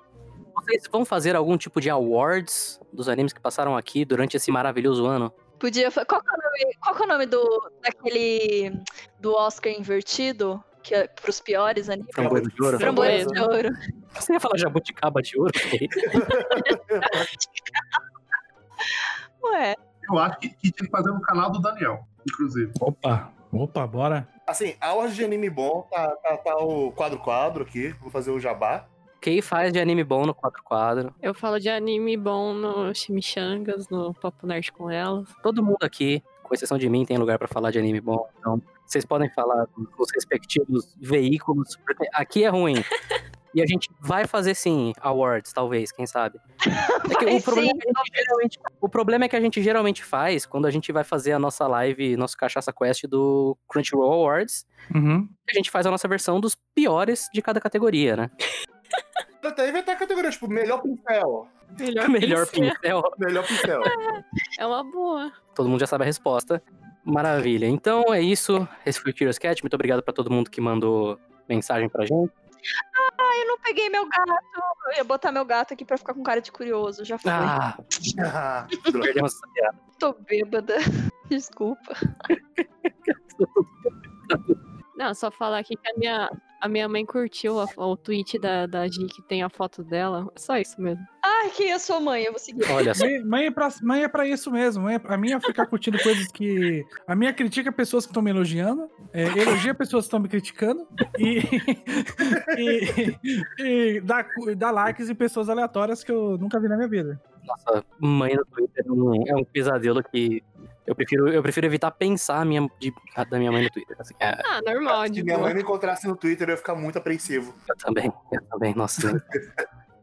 Vocês vão fazer algum tipo de awards dos animes que passaram aqui durante esse maravilhoso ano? Podia. Qual que é o nome, qual que é o nome do, daquele. do Oscar invertido? Que é pros piores animes? Framboesa de ouro? Framboesa de ouro. Você ia falar jabuticaba de ouro? (laughs) Ué. Eu acho que, que tinha que fazer no canal do Daniel, inclusive. Opa, opa, bora. Assim, aulas de anime bom, tá, tá, tá o quadro-quadro aqui. Vou fazer o jabá. Quem faz de anime bom no quadro quadro? Eu falo de anime bom no Chimichangas, no Papo Nerd com elas. Todo mundo aqui, com exceção de mim, tem lugar pra falar de anime bom. Então, vocês podem falar nos respectivos veículos, porque aqui é ruim. (laughs) E a gente vai fazer sim awards, talvez, quem sabe. É o, (laughs) problema sim, é que a gente geralmente, o problema é que a gente geralmente faz quando a gente vai fazer a nossa live, nosso Cachaça Quest do Crunchyroll Awards. Uhum. A gente faz a nossa versão dos piores de cada categoria, né? Até inventar a categoria, tipo, melhor pincel. Melhor, (laughs) Melhor pincel. pincel. (laughs) Melhor pincel. É uma boa. Todo mundo já sabe a resposta. Maravilha. Então é isso. Esse foi o Curious Cat. Muito obrigado pra todo mundo que mandou mensagem pra gente. Eu não peguei meu gato. Eu ia botar meu gato aqui pra ficar com cara de curioso. Já foi. Ah, Ah, perdemos essa piada. Tô bêbada. (laughs) Desculpa. Não, só falar aqui que a minha, a minha mãe curtiu a- o tweet da, da Gi que tem a foto dela. É Só isso mesmo. Ai, quem é sua mãe? Eu vou seguir. Olha só. Mãe, mãe, é pra, mãe é pra isso mesmo. Mãe é, a minha é ficar curtindo coisas que. A minha critica pessoas que estão me elogiando, é, elogia pessoas que estão me criticando e, (laughs) e, e dá, dá likes em pessoas aleatórias que eu nunca vi na minha vida. Nossa, mãe no Twitter é um, é um pesadelo que eu prefiro, eu prefiro evitar pensar a minha, de- a da minha mãe no Twitter. assim. É, Ah, normal, Se minha mãe me encontrasse no Twitter, eu ia ficar muito apreensivo. eu também, eu também, nossa.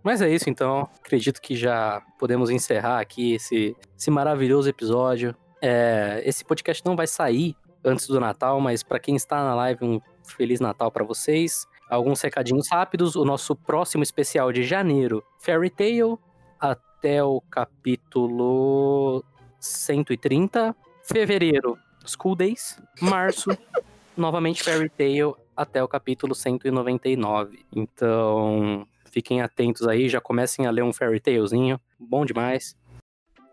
Mas é isso, então. Acredito que já podemos encerrar aqui esse, esse maravilhoso episódio. É, esse podcast não vai sair antes do Natal, mas para quem está na live, um Feliz Natal para vocês. Alguns recadinhos rápidos. O nosso próximo especial de janeiro, Fairy Tail, até o capítulo 130. Fevereiro, School Days. Março, (laughs) novamente Fairy Tail, até o capítulo 199. Então, fiquem atentos aí, já comecem a ler um Fairy Tailzinho. Bom demais.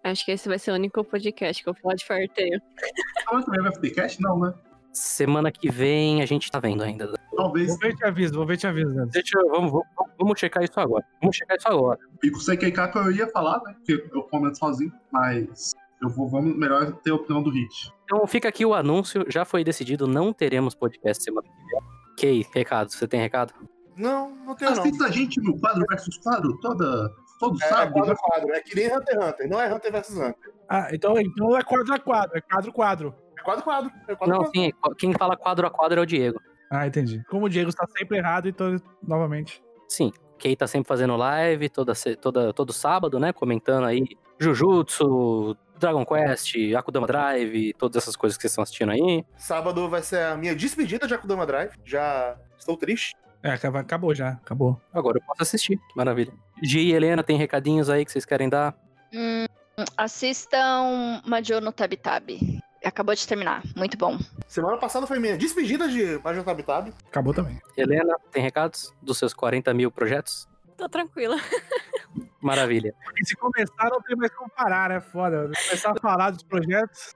Acho que esse vai ser o único podcast que eu vou falar de Fairy Tail. Também vai ter cast? Não, né? Semana que vem a gente tá vendo ainda. Talvez. Vou ver te aviso, vou ver e te aviso. Né? Deixa eu, vamos, vamos, vamos checar isso agora. Vamos checar isso agora. E com o CQK que eu ia falar, né? Porque eu comento sozinho, mas eu vou, vamos melhor ter a opinião do Hit. Então fica aqui o anúncio, já foi decidido, não teremos podcast semana que vem. Kay, recado, você tem recado? Não, não tenho não. Assista a gente no quadro versus quadro toda, todo É, é sábado. quadro a quadro. É que nem Hunter x Hunter. Não é Hunter vs Hunter. Ah, então, então é quadro a quadro, é quadro a quadro. É quadro a quadro. É quadro Não, quadro. sim, quem fala quadro a quadro é o Diego. Ah, entendi. Como o Diego está sempre errado, então, novamente. Sim, Kay tá sempre fazendo live, toda, toda, todo sábado, né? Comentando aí Jujutsu, Dragon Quest, Akudama Drive, todas essas coisas que vocês estão assistindo aí. Sábado vai ser a minha despedida de Akudama Drive. Já estou triste. É, acabou já, acabou. Agora eu posso assistir, maravilha. Gi e Helena, tem recadinhos aí que vocês querem dar? Hum, assistam Majo no Tabi Tabi. Acabou de terminar. Muito bom. Semana passada foi minha despedida de Major Tab Tab. Acabou também. Helena, tem recados dos seus 40 mil projetos? Tô tranquila. (laughs) Maravilha. E se começar, não tem mais como parar, né? Foda. Começar a falar dos projetos.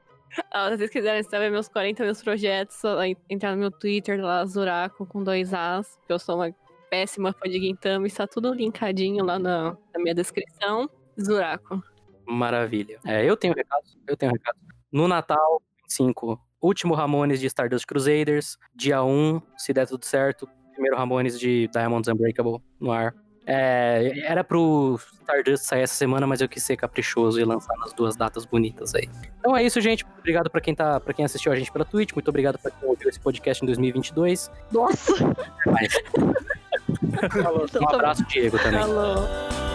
Ah, se vocês quiserem saber meus 40 meus projetos, entrar no meu Twitter lá, Zuraco, com dois As, que eu sou uma péssima fã de Gintama, está tudo linkadinho lá na, na minha descrição. Zuraco. Maravilha. É, eu tenho recados, eu tenho recados. No Natal, 25, último Ramones de Stardust Crusaders. Dia 1, se der tudo certo, primeiro Ramones de Diamonds Unbreakable no ar. É, era pro Stardust sair essa semana, mas eu quis ser caprichoso e lançar nas duas datas bonitas aí. Então é isso, gente. Obrigado pra quem, tá, pra quem assistiu a gente pela Twitch. Muito obrigado pra quem ouviu esse podcast em 2022. Nossa! Mas... um abraço, Diego, também. Falou.